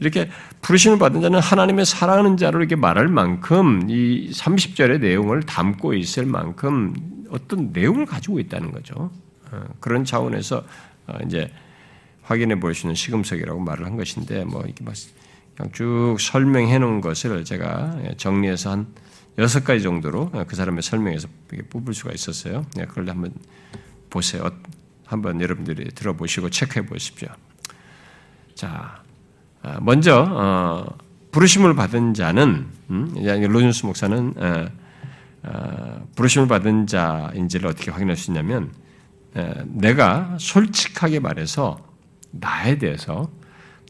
이렇게 부르심을 받은 자는 하나님의 사랑하는 자로 이렇게 말할 만큼 이 30절의 내용을 담고 있을 만큼 어떤 내용을 가지고 있다는 거죠. 어, 그런 차원에서 어, 이제 확인해 볼 수 있는 시금석이라고 말을 한 것인데 뭐 이렇게 그냥 쭉 설명해 놓은 것을 제가 정리해서 한 여섯 가지 정도로 그 사람의 설명에서 뽑을 수가 있었어요. 네, 그걸 한번 보세요. 한번 여러분들이 들어보시고 체크해 보십시오. 자, 아, 먼저 어, 부르심을 받은 자는 음, 로준스 목사는 어, 어, 부르심을 받은 자인지를 어떻게 확인할 수 있냐면 내가 솔직하게 말해서 나에 대해서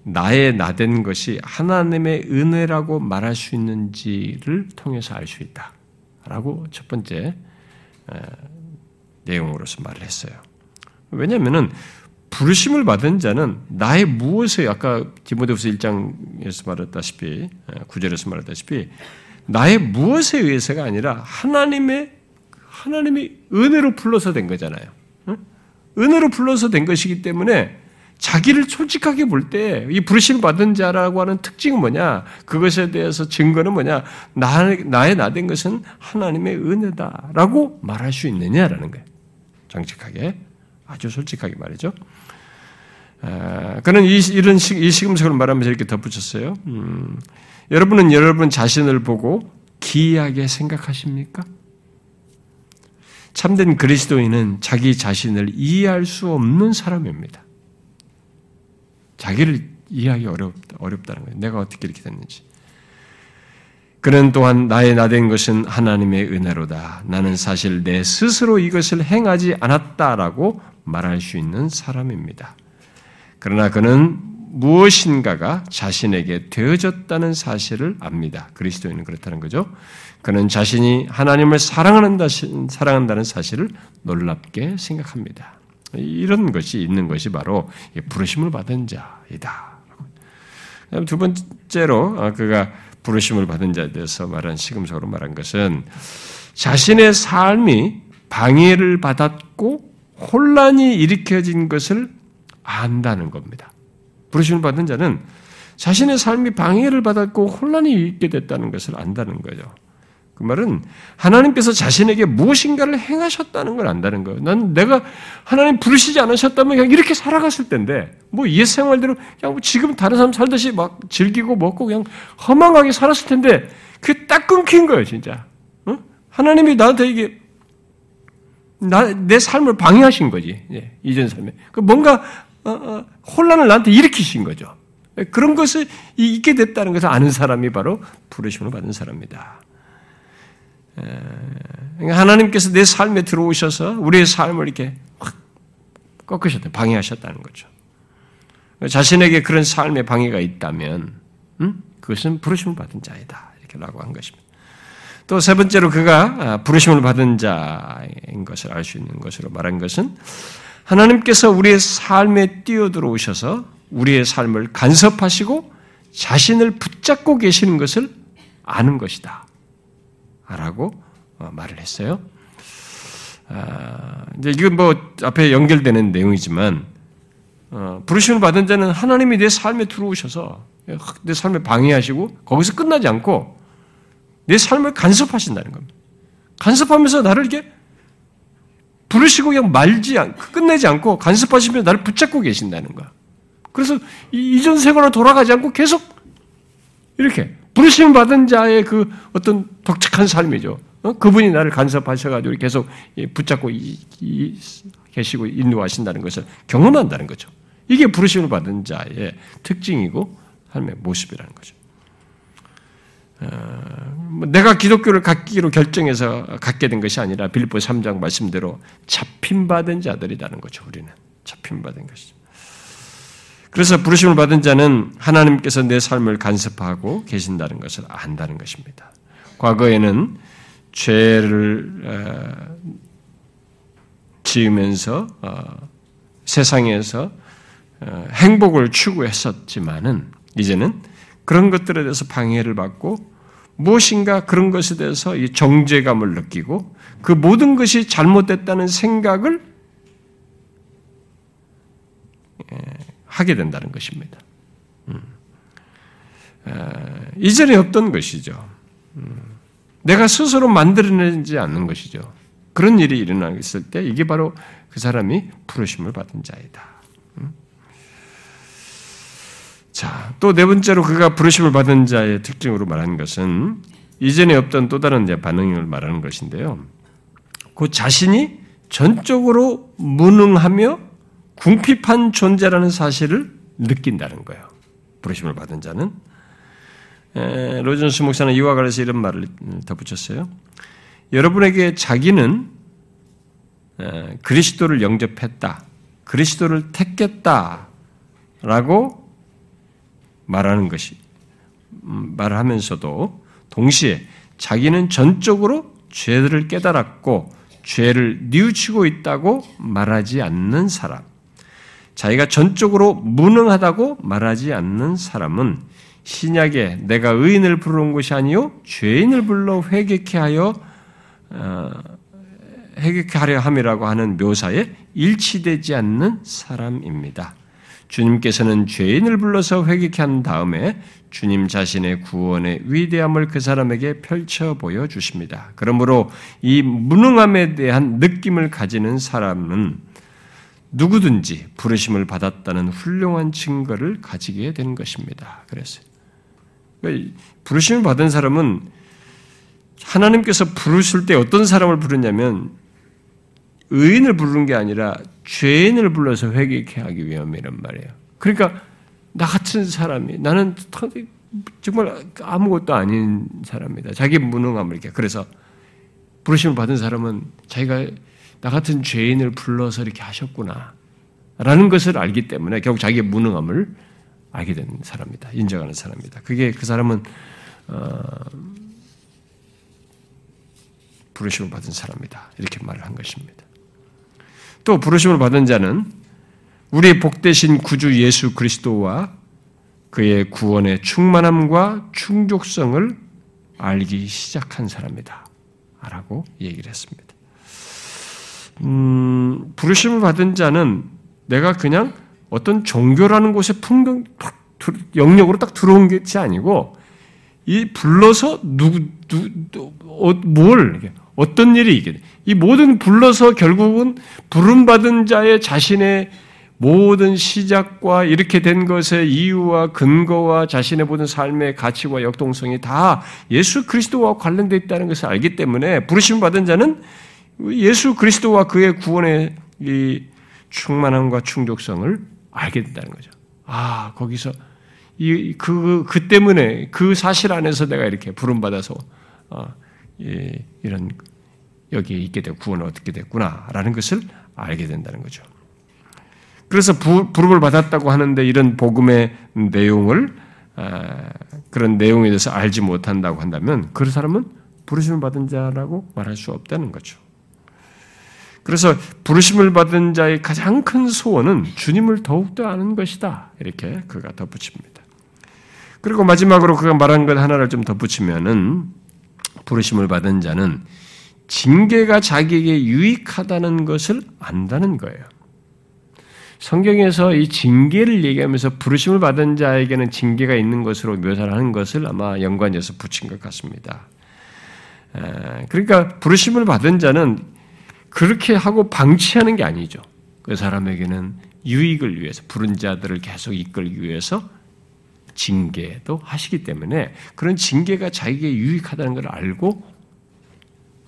나의 나된 것이 하나님의 은혜라고 말할 수 있는지를 통해서 알 수 있다라고 첫 번째 내용으로서 말을 했어요. 왜냐하면은 부르심을 받은 자는 나의 무엇에 아까 디모데후서 1장에서 말했다시피 9절에서 말했다시피 나의 무엇에 의해서가 아니라 하나님의 하나님이 은혜로 불러서 된 거잖아요. 은혜로 불러서 된 것이기 때문에 자기를 솔직하게 볼 때 이 부르심 받은 자라고 하는 특징은 뭐냐? 그것에 대해서 증거는 뭐냐? 나, 나의 나 된 것은 하나님의 은혜다라고 말할 수 있느냐라는 거예요. 정직하게. 아주 솔직하게 말이죠. 아, 그는 이, 이런 시, 이 시금석을 말하면서 이렇게 덧붙였어요. 음, 여러분은 여러분 자신을 보고 기이하게 생각하십니까? 참된 그리스도인은 자기 자신을 이해할 수 없는 사람입니다. 자기를 이해하기 어렵, 어렵다는 거예요. 내가 어떻게 이렇게 됐는지. 그는 또한 나의 나된 것은 하나님의 은혜로다. 나는 사실 내 스스로 이것을 행하지 않았다라고 말할 수 있는 사람입니다. 그러나 그는 무엇인가가 자신에게 되어졌다는 사실을 압니다. 그리스도인은 그렇다는 거죠. 그는 자신이 하나님을 사랑한다, 사랑한다는 사실을 놀랍게 생각합니다. 이런 것이 있는 것이 바로 부르심을 받은 자이다. 두 번째로 어, 그가 부르심을 받은 자에 대해서 말한 시금석으로 말한 것은 자신의 삶이 방해를 받았고 혼란이 일으켜진 것을 안다는 겁니다. 부르심을 받은 자는 자신의 삶이 방해를 받았고 혼란이 있게 됐다는 것을 안다는 거죠. 그 말은 하나님께서 자신에게 무엇인가를 행하셨다는 걸 안다는 거예요. 난 내가 하나님 부르시지 않으셨다면 그냥 이렇게 살아갔을 텐데, 뭐 옛생활대로 그냥 뭐 지금 다른 사람 살듯이 막 즐기고 먹고 그냥 허망하게 살았을 텐데, 그게 딱 끊긴 거예요, 진짜. 어? 하나님이 나한테 이게 나, 내 삶을 방해하신 거지. 예, 이전 삶에. 그 뭔가 어, 어, 혼란을 나한테 일으키신 거죠. 그런 것을 있게 됐다는 것을 아는 사람이 바로 부르심을 받은 사람입니다. 그러니까 하나님께서 내 삶에 들어오셔서 우리의 삶을 이렇게 확 꺾으셨다, 방해하셨다는 거죠. 자신에게 그런 삶의 방해가 있다면, 음? 그것은 부르심을 받은 자이다. 이렇게라고 한 것입니다. 또 세 번째로 그가 아, 부르심을 받은 자인 것을 알 수 있는 것으로 말한 것은 하나님께서 우리의 삶에 뛰어들어오셔서 우리의 삶을 간섭하시고 자신을 붙잡고 계시는 것을 아는 것이다. 라고 어, 말을 했어요. 아, 이제 이건 뭐 앞에 연결되는 내용이지만, 어, 부르심을 받은 자는 하나님이 내 삶에 들어오셔서 내 삶에 방해하시고 거기서 끝나지 않고 내 삶을 간섭하신다는 겁니다. 간섭하면서 나를 이렇게 부르시고 그냥 말지 않고 끝내지 않고 간섭하시면서 나를 붙잡고 계신다는 거야. 그래서 이전 생활로 돌아가지 않고 계속 이렇게 부르심 받은 자의 그 어떤 독특한 삶이죠. 어? 그분이 나를 간섭하셔가지고 계속 붙잡고 이, 이, 계시고 인도하신다는 것을 경험한다는 거죠. 이게 부르심을 받은 자의 특징이고 삶의 모습이라는 거죠. 어, 뭐 내가 기독교를 갖기로 결정해서 갖게 된 것이 아니라 빌립보 3장 말씀대로 잡힌 받은 자들이라는 거죠. 우리는 잡힌 받은 것이죠. 그래서 부르심을 받은 자는 하나님께서 내 삶을 간섭하고 계신다는 것을 안다는 것입니다. 과거에는 죄를 어, 지으면서 어, 세상에서 행복을 추구했었지만은 이제는 그런 것들에 대해서 방해를 받고 무엇인가 그런 것에 대해서 이 정죄감을 느끼고 그 모든 것이 잘못됐다는 생각을 예, 하게 된다는 것입니다. 음. 이전에 없던 것이죠. 음. 내가 스스로 만들어내지 않는 것이죠. 그런 일이 일어나있을 때 이게 바로 그 사람이 부르심을 받은 자이다. 자, 또 네 번째로 그가 부르심을 받은 자의 특징으로 말하는 것은 이전에 없던 또 다른 반응을 말하는 것인데요. 그 자신이 전적으로 무능하며 궁핍한 존재라는 사실을 느낀다는 거예요. 부르심을 받은 자는 로전스 목사는 이와 관련해서 이런 말을 덧붙였어요. 여러분에게 자기는 그리스도를 영접했다, 그리스도를 택했다라고 말하는 것이 음, 말하면서도 동시에 자기는 전적으로 죄를 깨달았고 죄를 뉘우치고 있다고 말하지 않는 사람, 자기가 전적으로 무능하다고 말하지 않는 사람은 신약에 내가 의인을 부르는 것이 아니요 죄인을 불러 회개케 하여 어, 회개케 하려 함이라고 하는 묘사에 일치되지 않는 사람입니다. 주님께서는 죄인을 불러서 회개케 한 다음에 주님 자신의 구원의 위대함을 그 사람에게 펼쳐 보여 주십니다. 그러므로 이 무능함에 대한 느낌을 가지는 사람은 누구든지 부르심을 받았다는 훌륭한 증거를 가지게 되는 것입니다. 그래서 그러니까 부르심을 받은 사람은 하나님께서 부르실 때 어떤 사람을 부르냐면 의인을 부르는 게 아니라 죄인을 불러서 회개케 하기 위함이란 말이에요. 그러니까 나 같은 사람이 나는 정말 아무것도 아닌 사람이다. 자기 무능함을 이렇게 그래서 부르심을 받은 사람은 자기가 나 같은 죄인을 불러서 이렇게 하셨구나. 라는 것을 알기 때문에 결국 자기의 무능함을 알게 된 사람이다. 인정하는 사람이다. 그게 그 사람은 어, 부르심을 받은 사람이다. 이렇게 말을 한 것입니다. 또 부르심을 받은 자는 우리의 복되신 구주 예수 그리스도와 그의 구원의 충만함과 충족성을 알기 시작한 사람이다. 라고 얘기를 했습니다. 음, 부르심을 받은 자는 내가 그냥 어떤 종교라는 곳에 풍경, 영역으로 딱 들어온 것이 아니고, 이 불러서 누구, 누, 어, 뭘, 어떤 일이 이게 이 모든 불러서 결국은 부름받은 자의 자신의 모든 시작과 이렇게 된 것의 이유와 근거와 자신의 모든 삶의 가치와 역동성이 다 예수 그리스도와 관련되어 있다는 것을 알기 때문에 부르심 받은 자는 예수 그리스도와 그의 구원의 이 충만함과 충족성을 알게 된다는 거죠. 아, 거기서 이, 그, 그 때문에 그 사실 안에서 내가 이렇게 부름받아서 어, 예, 이런 여기에 있게 되고 구원을 얻게 됐구나라는 것을 알게 된다는 거죠. 그래서 부, 부름을 받았다고 하는데 이런 복음의 내용을 아, 그런 내용에 대해서 알지 못한다고 한다면 그 사람은 부르심을 받은 자라고 말할 수 없다는 거죠. 그래서 부르심을 받은 자의 가장 큰 소원은 주님을 더욱더 아는 것이다. 이렇게 그가 덧붙입니다. 그리고 마지막으로 그가 말한 것 하나를 좀 덧붙이면은 부르심을 받은 자는 징계가 자기에게 유익하다는 것을 안다는 거예요. 성경에서 이 징계를 얘기하면서 부르심을 받은 자에게는 징계가 있는 것으로 묘사를 하는 것을 아마 연관해서 붙인 것 같습니다. 그러니까 부르심을 받은 자는 그렇게 하고 방치하는 게 아니죠. 그 사람에게는 유익을 위해서 부른 자들을 계속 이끌기 위해서 징계도 하시기 때문에 그런 징계가 자기에게 유익하다는 걸 알고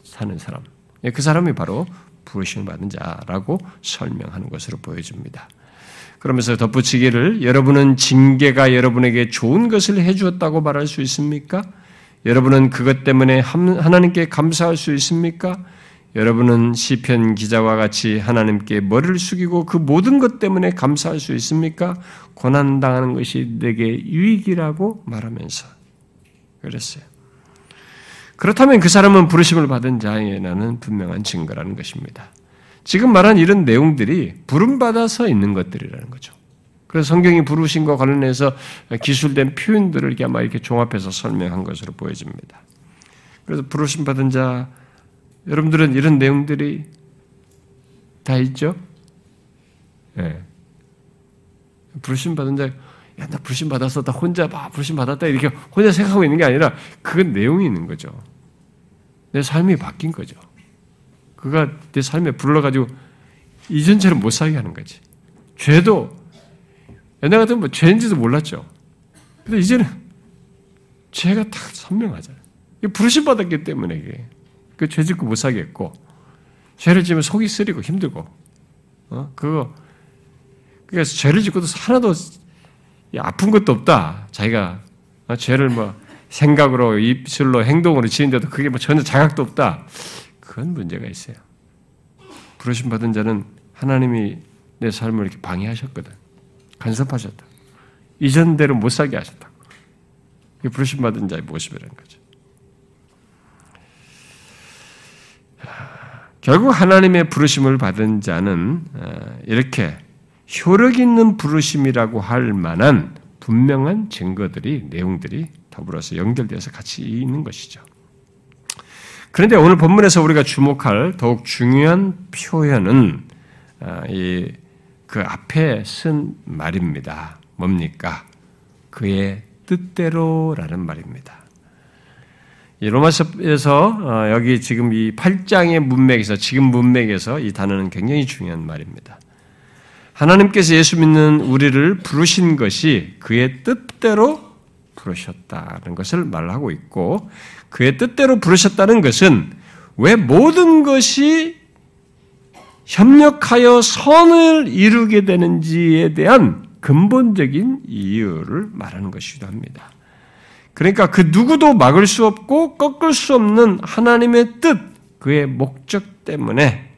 사는 사람. 예, 그 사람이 바로 부르심을 받은 자라고 설명하는 것으로 보여집니다. 그러면서 덧붙이기를 여러분은 징계가 여러분에게 좋은 것을 해주었다고 말할 수 있습니까? 여러분은 그것 때문에 하나님께 감사할 수 있습니까? 여러분은 시편 기자와 같이 하나님께 머리를 숙이고 그 모든 것 때문에 감사할 수 있습니까? 고난 당하는 것이 내게 유익이라고 말하면서 그랬어요. 그렇다면 그 사람은 부르심을 받은 자에나는 분명한 증거라는 것입니다. 지금 말한 이런 내용들이 부름받아서 있는 것들이라는 거죠. 그래서 성경이 부르심과 관련해서 기술된 표현들을 아마 이렇게 종합해서 설명한 것으로 보여집니다. 그래서 부르심 받은 자, 여러분들은 이런 내용들이 다 있죠? 예. 네. 부르심 받은 자, 야, 나 부르심 받았어. 나 혼자 막 부르심 받았다. 이렇게 혼자 생각하고 있는 게 아니라 그건 내용이 있는 거죠. 내 삶이 바뀐 거죠. 그가 내 삶에 불러가지고 이전처럼 못 살게 하는 거지. 죄도 옛날 같으면 뭐 죄인지도 몰랐죠. 근데 이제는 죄가 다 선명하잖아요. 부르심 받았기 때문에 이게. 그 죄 짓고 못 살겠고, 죄를 지면 속이 쓰리고 힘들고, 어? 그거, 그래서 죄를 짓고도 하나도 아픈 것도 없다. 자기가 어? 죄를 뭐 생각으로, 입술로, 행동으로 지는데도 그게 뭐 전혀 자각도 없다. 그건 문제가 있어요. 부르심 받은 자는 하나님이 내 삶을 이렇게 방해하셨거든. 간섭하셨다. 이전대로 못 살게 하셨다. 부르심 받은 자의 모습이라는 거죠. 결국 하나님의 부르심을 받은 자는 어, 이렇게 효력 있는 부르심이라고 할 만한 분명한 증거들이 내용들이 더불어서 연결되어서 같이 있는 것이죠. 그런데 오늘 본문에서 우리가 주목할 더욱 중요한 표현은 어, 그 앞에 쓴 말입니다. 뭡니까? 그의 뜻대로라는 말입니다. 로마서에서 어, 여기 지금 이 8장의 문맥에서 지금 문맥에서 이 단어는 굉장히 중요한 말입니다. 하나님께서 예수 믿는 우리를 부르신 것이 그의 뜻대로 부르셨다는 것을 말하고 있고 그의 뜻대로 부르셨다는 것은 왜 모든 것이 협력하여 선을 이루게 되는지에 대한 근본적인 이유를 말하는 것이기도 합니다. 그러니까 그 누구도 막을 수 없고 꺾을 수 없는 하나님의 뜻, 그의 목적 때문에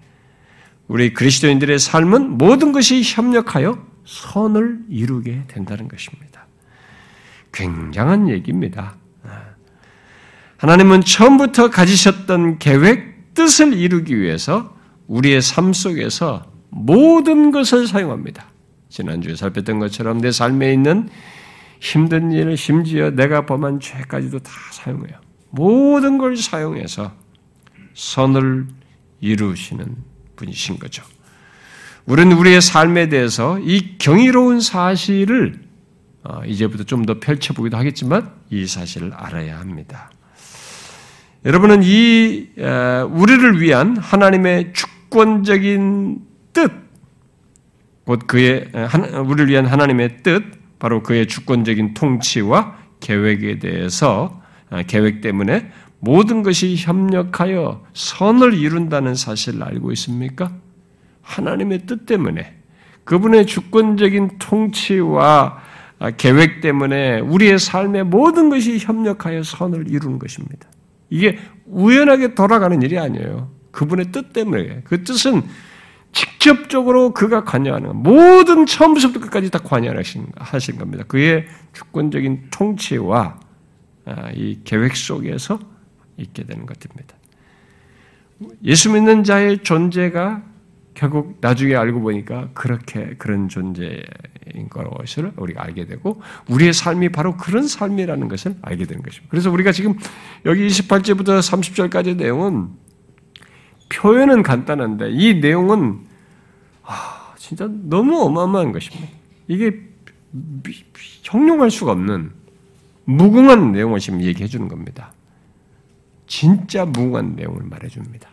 우리 그리스도인들의 삶은 모든 것이 협력하여 선을 이루게 된다는 것입니다. 굉장한 얘기입니다. 하나님은 처음부터 가지셨던 계획, 뜻을 이루기 위해서 우리의 삶 속에서 모든 것을 사용합니다. 지난주에 살폈던 것처럼 내 삶에 있는 힘든 일, 심지어 내가 범한 죄까지도 다 사용해요. 모든 걸 사용해서 선을 이루시는 분이신 거죠. 우리는 우리의 삶에 대해서 이 경이로운 사실을 어, 이제부터 좀 더 펼쳐보기도 하겠지만 이 사실을 알아야 합니다. 여러분은 이 우리를 위한 하나님의 주권적인 뜻, 곧 그의 우리를 위한 하나님의 뜻, 바로 그의 주권적인 통치와 계획에 대해서 아, 계획 때문에 모든 것이 협력하여 선을 이룬다는 사실을 알고 있습니까? 하나님의 뜻 때문에 그분의 주권적인 통치와 아, 계획 때문에 우리의 삶의 모든 것이 협력하여 선을 이루는 것입니다. 이게 우연하게 돌아가는 일이 아니에요. 그분의 뜻 때문에 그 뜻은 직접적으로 그가 관여하는 모든 처음부터 끝까지 다 관여하신 하신 겁니다. 그의 주권적인 통치와 아, 이 계획 속에서 있게 되는 것입니다. 예수 믿는 자의 존재가 결국 나중에 알고 보니까 그렇게 그런 존재인 것을 우리가 알게 되고 우리의 삶이 바로 그런 삶이라는 것을 알게 되는 것입니다. 그래서 우리가 지금 여기 28절부터 30절까지 내용은 표현은 간단한데 이 내용은 아, 진짜 너무 어마어마한 것입니다. 이게 형용할 수가 없는 무궁한 내용을 지금 얘기해 주는 겁니다. 진짜 무궁한 내용을 말해 줍니다.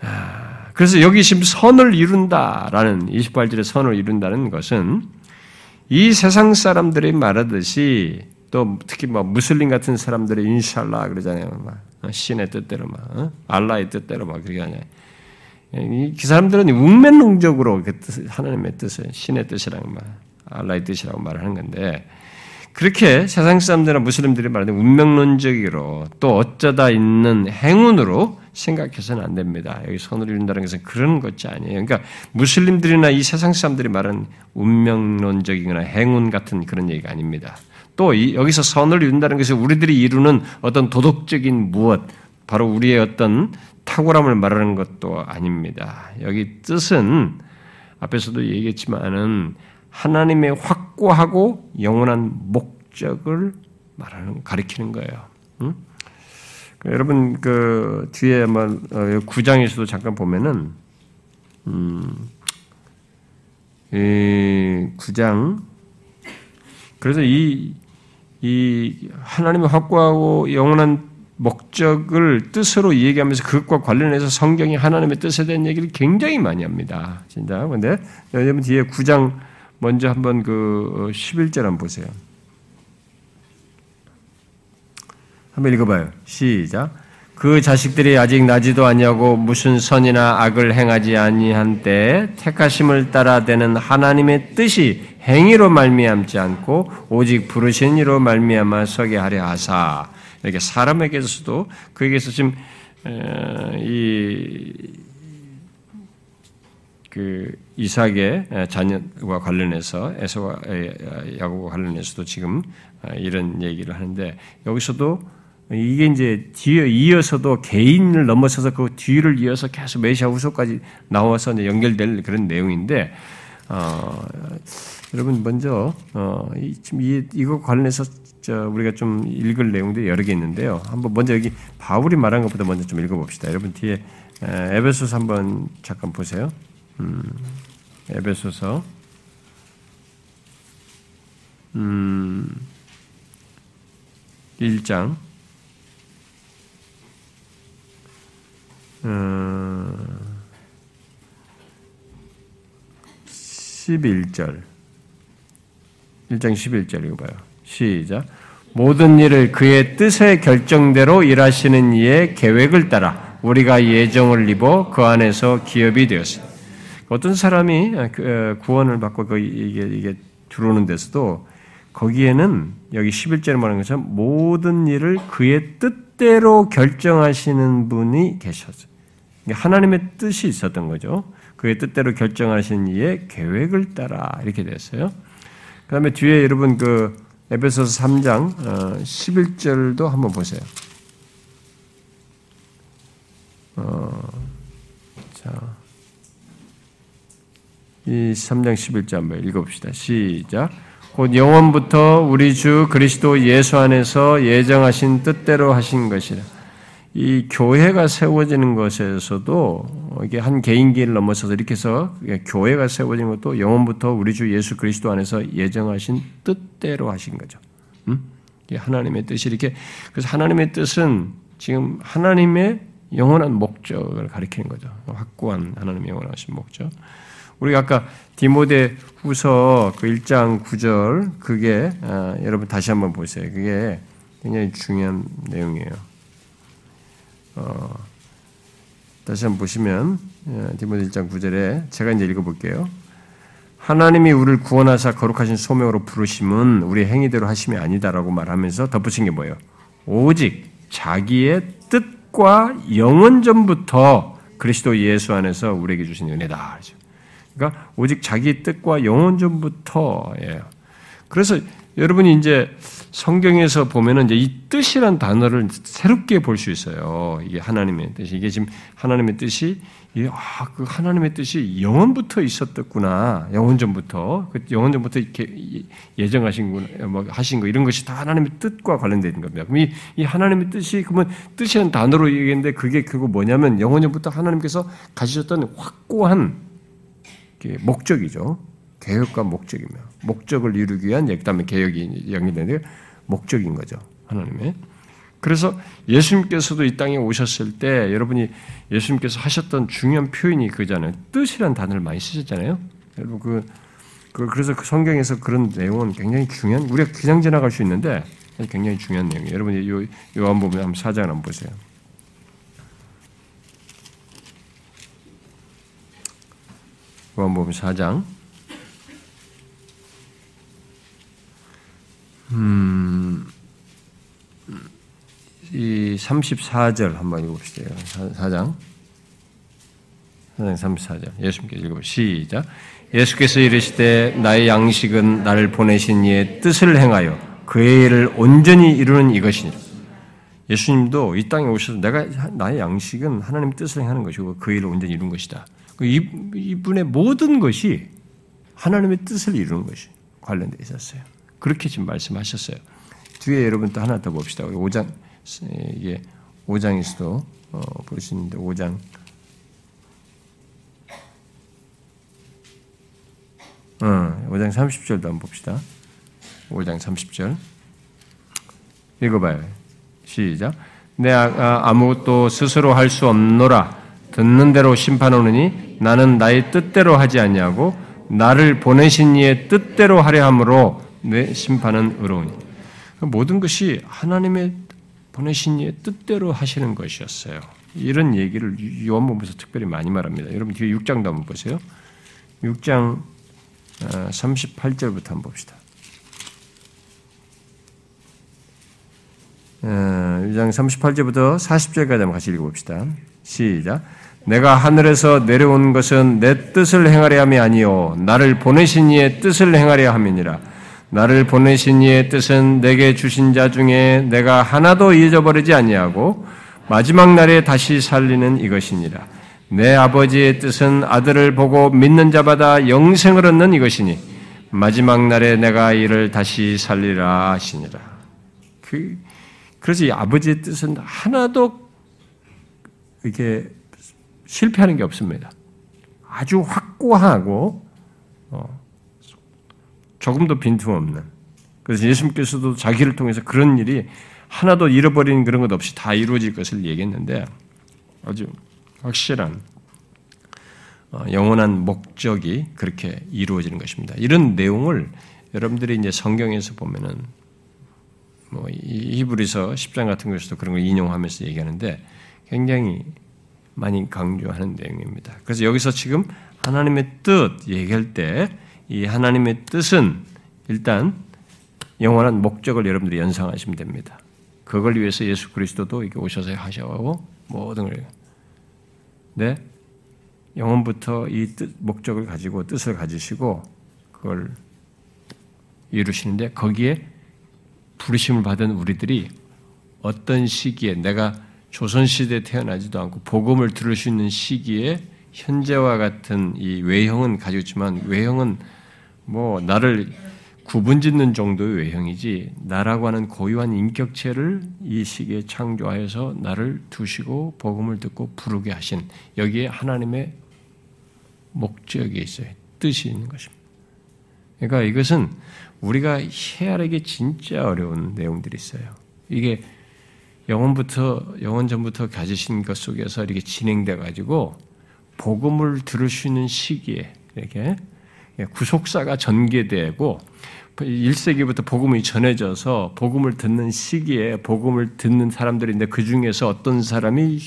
아, 그래서 여기 지금 선을 이룬다라는 28절의 선을 이룬다는 것은 이 세상 사람들이 말하듯이 또 특히 뭐 무슬림 같은 사람들이 인샬라 그러잖아요. 막 어, 신의 뜻대로 막 어? 알라의 뜻대로 막 그렇게 하냐. 그 사람들은 운명론적으로 그 뜻, 하나님의 뜻을 신의 뜻이라고 말, 알라의 뜻이라고 말하는 건데 그렇게 세상 사람들이나 무슬림들이 말하는 운명론적으로 또 어쩌다 있는 행운으로 생각해서는 안 됩니다. 여기 선을 이룬다는 것은 그런 것이 아니에요. 그러니까 무슬림들이나 이 세상 사람들이 말하는 운명론적이거나 행운 같은 그런 얘기가 아닙니다. 또 여기서 선을 이룬다는 것이 우리들이 이루는 어떤 도덕적인 무엇, 바로 우리의 어떤 탁월함을 말하는 것도 아닙니다. 여기 뜻은 앞에서도 얘기했지만은 하나님의 확고하고 영원한 목적을 말하는 가리키는 거예요. 응? 여러분 그 뒤에 한번 어, 구장에서도 잠깐 보면은 음, 이 구장 그래서 이, 이 하나님의 확고하고 영원한 목적을 뜻으로 얘기하면서 그것과 관련해서 성경이 하나님의 뜻에 대한 얘기를 굉장히 많이 합니다. 진짜. 근데 여러분 뒤에 구장 먼저 한번 그 11절 한번 보세요. 한번 읽어봐요. 시작. 그 자식들이 아직 나지도 아니하고 무슨 선이나 악을 행하지 아니한 때 택하심을 따라 되는 하나님의 뜻이 행위로 말미암지 않고 오직 부르신 이로 말미암아 서게 하려 하사. 이렇게 사람에게서도 그에게서 지금 이그 이삭의 자녀와 관련해서 에서와 야곱과 관련해서도 지금 이런 얘기를 하는데 여기서도 이게 이제 뒤에 이어서도 개인을 넘어서서 그 뒤를 이어서 계속 메시아 후소까지 나와서 이제 연결될 그런 내용인데 어, 여러분 먼저 어, 이, 이, 이거 관련해서 저 우리가 좀 읽을 내용도 여러 개 있는데요. 한번 먼저 여기 바울이 말한 것보다 먼저 좀 읽어봅시다. 여러분 뒤에 에베소서 한번 잠깐 보세요. 음, 에베소서 음, 1장 어, 11절 1장 11절 읽어봐요. 시작. 모든 일을 그의 뜻의 결정대로 일하시는 이의 계획을 따라 우리가 예정을 입어 그 안에서 기업이 되었습니다. 어떤 사람이 그, 어, 구원을 받고 그 이게, 이게 들어오는 데서도 거기에는 여기 11절에 말하는 것처럼 모든 일을 그의 뜻대로 결정하시는 분이 계셨어요. 하나님의 뜻이 있었던 거죠. 그의 뜻대로 결정하신 이의 계획을 따라 이렇게 됐어요. 그 다음에 뒤에 여러분 그 에베소서 3장 11절도 어, 한번 보세요. 어, 자, 이 3장 11절 한번 읽어봅시다. 시작. 곧 영원부터 우리 주 그리스도 예수 안에서 예정하신 뜻대로 하신 것이라. 이 교회가 세워지는 것에서도 이게 한 개인기를 넘어서서 이렇게 해서 교회가 세워지는 것도 영원부터 우리 주 예수 그리스도 안에서 예정하신 뜻대로 하신 거죠. 음? 하나님의 뜻이 이렇게 그래서 하나님의 뜻은 지금 하나님의 영원한 목적을 가리키는 거죠. 확고한 하나님의 영원하신 목적. 우리가 아까 디모데 후서 그 1장 9절 그게 아, 여러분 다시 한번 보세요. 그게 굉장히 중요한 내용이에요. 어, 다시 한번 보시면 예, 디모데 1장 9절에 제가 이제 읽어볼게요. 하나님이 우리를 구원하사 거룩하신 소명으로 부르심은 우리 행위대로 하심이 아니다라고 말하면서 덧붙인 게 뭐예요? 오직 자기의 뜻과 영원 전부터 그리스도 예수 안에서 우리에게 주신 은혜다. 그러니까 오직 자기의 뜻과 영원 전부터예요. 그래서 여러분이 이제 성경에서 보면은 이제 이 뜻이란 단어를 새롭게 볼 수 있어요. 이게 하나님의 뜻이 이게 지금 하나님의 뜻이 아, 그 하나님의 뜻이 영원부터 있었었구나. 영원 전부터 그 영원 전부터 이렇게 예정하신 거, 뭐 하신 거 이런 것이 다 하나님의 뜻과 관련된 겁니다. 그럼 이, 이 하나님의 뜻이 그러면 뜻이란 단어로 얘기했는데 그게 그거 뭐냐면 영원 전부터 하나님께서 가지셨던 확고한 목적이죠. 개혁과 목적이며 목적을 이루기 위한 그다음에 개혁이 연결되는 목적인 거죠. 하나님의. 그래서 예수님께서도 이 땅에 오셨을 때 여러분이 예수님께서 하셨던 중요한 표현이 그잖아요. 뜻이란 단어를 많이 쓰셨잖아요. 여러분 그 그, 그래서 그 성경에서 그런 내용은 굉장히 중요한, 우리가 그냥 지나갈 수 있는데 굉장히 중요한 내용이에요. 여러분, 요, 요한복음 한번 사장 한번 보세요. 요한복음 4장. 음, 이 34절 한번 읽어봅시다. 4장. 4장 34절. 예수님께 읽어보 시작. 예수께서 이르시되 나의 양식은 나를 보내신 이의 뜻을 행하여 그의 일을 온전히 이루는 이것이니라. 예수님도 이 땅에 오셔서 내가 나의 양식은 하나님 뜻을 행하는 것이고 그 일을 온전히 이룬 것이다. 그 이분의 모든 것이 하나님의 뜻을 이루는 것이 관련되어 있었어요. 그렇게 지금 말씀하셨어요. 뒤에 여러분 또 하나 더 봅시다. 5장 이게 5장에서도 어, 볼수 있는데 5장 어, 5장 30절도 한번 봅시다. 5장 30절 읽어봐요. 시작. 내가 아무것도 스스로 할 수 없노라. 듣는 대로 심판하느니 나는 나의 뜻대로 하지 아니하고 나를 보내신 이의 뜻대로 하려 함으로 내 심판은 의로우니 모든 것이 하나님의 보내신 이의 뜻대로 하시는 것이었어요. 이런 얘기를 요한복음에서 특별히 많이 말합니다. 여러분 뒤에 6장도 한번 보세요. 6장 38절부터 어, 한번 봅시다. 6장 어, 38절부터 40절까지 한번 같이 읽어봅시다. 시작. 내가 하늘에서 내려온 것은 내 뜻을 행하려 함이 아니요 나를 보내신 이의 뜻을 행하려 함이니라. 나를 보내신 이의 뜻은 내게 주신 자 중에 내가 하나도 잊어버리지 아니하고 마지막 날에 다시 살리는 이것이니라. 내 아버지의 뜻은 아들을 보고 믿는 자마다 영생을 얻는 이것이니 마지막 날에 내가 이를 다시 살리라 하시니라. 그 그래서 이 아버지의 뜻은 하나도 이게 실패하는 게 없습니다. 아주 확고하고 어, 조금도 빈틈없는. 그래서 예수님께서도 자기를 통해서 그런 일이 하나도 잃어버리는 그런 것 없이 다 이루어질 것을 얘기했는데 아주 확실한 어, 영원한 목적이 그렇게 이루어지는 것입니다. 이런 내용을 여러분들이 이제 성경에서 보면은 뭐 히브리서 10장 같은 것에서도 그런 걸 인용하면서 얘기하는데 굉장히 많이 강조하는 내용입니다. 그래서 여기서 지금 하나님의 뜻 얘기할 때 이 하나님의 뜻은 일단 영원한 목적을 여러분들이 연상하시면 됩니다. 그걸 위해서 예수 그리스도도 이렇게 오셔서 하셔고 모든 걸 네? 영원부터 이 뜻, 목적을 가지고 뜻을 가지시고 그걸 이루시는데 거기에 부르심을 받은 우리들이 어떤 시기에 내가 조선시대에 태어나지도 않고 복음을 들을 수 있는 시기에 현재와 같은 이 외형은 가지고 있지만 외형은 뭐 나를 구분 짓는 정도의 외형이지 나라고 하는 고유한 인격체를 이 시기에 창조하여서 나를 두시고 복음을 듣고 부르게 하신 여기에 하나님의 목적이 있어요. 뜻이 있는 것입니다. 그러니까 이것은 우리가 헤아리기 진짜 어려운 내용들이 있어요. 이게 영원부터 영원 전부터 가지신 것 속에서 이렇게 진행돼 가지고 복음을 들을 수 있는 시기에 이렇게 구속사가 전개되고 1세기부터 복음이 전해져서 복음을 듣는 시기에 복음을 듣는 사람들인데 그 중에서 어떤 사람이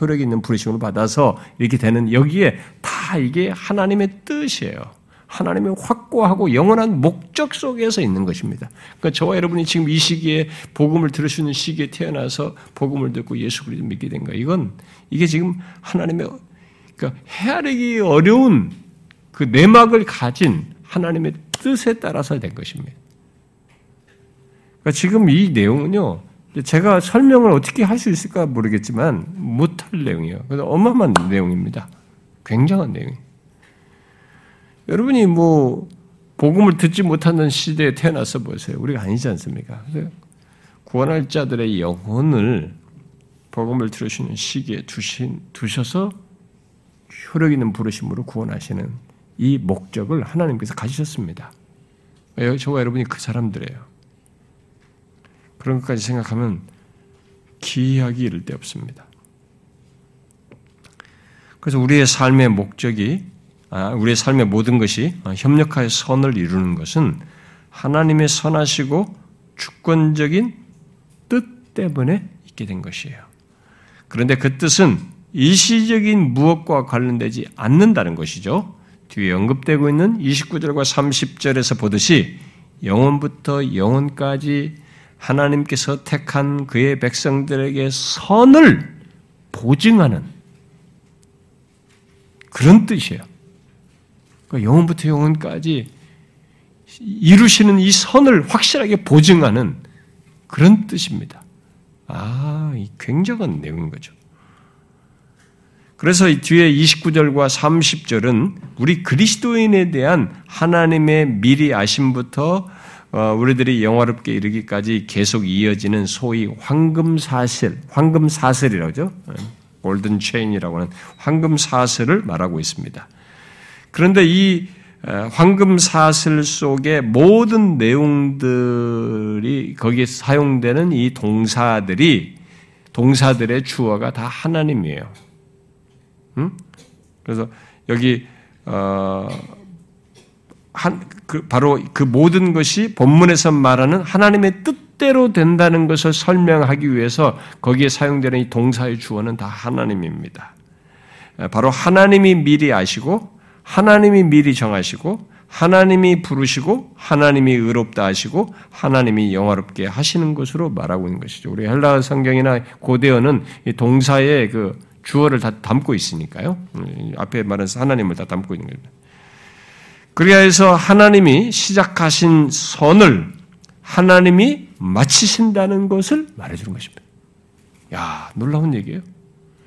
효력 있는 부르심을 받아서 이렇게 되는 여기에 다 이게 하나님의 뜻이에요. 하나님의 확고하고 영원한 목적 속에서 있는 것입니다. 그러니까 저와 여러분이 지금 이 시기에 복음을 들을 수 있는 시기에 태어나서 복음을 듣고 예수 그리스도 믿게 된 거. 이건 이게 지금 하나님의 그러니까 헤아리기 어려운 그 내막을 가진 하나님의 뜻에 따라서 된 것입니다. 그러니까 지금 이 내용은요. 제가 설명을 어떻게 할 수 있을까 모르겠지만 못할 내용이에요. 그래서 어마어마한 내용입니다. 굉장한 내용이에요. 여러분이 뭐 복음을 듣지 못하는 시대에 태어나서 보세요. 우리가 아니지 않습니까? 구원할 자들의 영혼을 복음을 들으시는 시기에 두신, 두셔서 효력 있는 부르심으로 구원하시는 이 목적을 하나님께서 가지셨습니다. 저와 여러분이 그 사람들이에요. 그런 것까지 생각하면 기이하기 이를 데 없습니다. 그래서 우리의 삶의 목적이 아, 우리의 삶의 모든 것이 협력하여 선을 이루는 것은 하나님의 선하시고 주권적인 뜻 때문에 있게 된 것이에요. 그런데 그 뜻은 일시적인 무엇과 관련되지 않는다는 것이죠. 뒤에 언급되고 있는 29절과 30절에서 보듯이 영원부터 영원까지 하나님께서 택한 그의 백성들에게 선을 보증하는 그런 뜻이에요. 그러니까 영원부터 영원까지 이루시는 이 선을 확실하게 보증하는 그런 뜻입니다. 아, 굉장한 내용인 거죠. 그래서 뒤에 29절과 30절은 우리 그리스도인에 대한 하나님의 미리 아심부터 어, 우리들이 영화롭게 이르기까지 계속 이어지는 소위 황금 사슬, 황금 사슬이라죠. 골든 체인이라고 하는 황금 사슬을 말하고 있습니다. 그런데 이 어, 황금 사슬 속의 모든 내용들이 거기에 사용되는 이 동사들이 동사들의 주어가 다 하나님이에요. 음? 그래서 여기 어, 한, 그 바로 그 모든 것이 본문에서 말하는 하나님의 뜻대로 된다는 것을 설명하기 위해서 거기에 사용되는 이 동사의 주어는 다 하나님입니다. 바로 하나님이 미리 아시고 하나님이 미리 정하시고 하나님이 부르시고 하나님이 의롭다 하시고 하나님이 영화롭게 하시는 것으로 말하고 있는 것이죠. 우리 헬라 성경이나 고대어는 이 동사의 그 주어를 다 담고 있으니까요. 앞에 말한 하나님을 다 담고 있는 겁니다. 해서 하나님이 시작하신 선을 하나님이 마치신다는 것을 말해주는 것입니다. 야, 놀라운 얘기예요.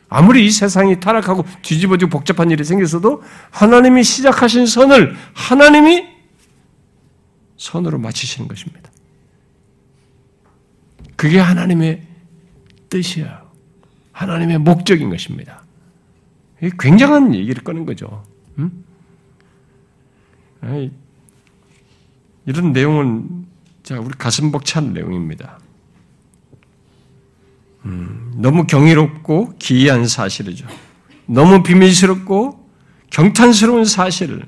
아무리 이 세상이 타락하고 뒤집어지고 복잡한 일이 생겼어도 하나님이 시작하신 선을 하나님이 선으로 마치시는 것입니다. 그게 하나님의 뜻이야. 하나님의 목적인 것입니다. 굉장한 얘기를 꺼낸 거죠. 음? 이런 내용은 자 우리 가슴 벅찬 내용입니다. 음, 너무 경이롭고 기이한 사실이죠. 너무 비밀스럽고 경탄스러운 사실을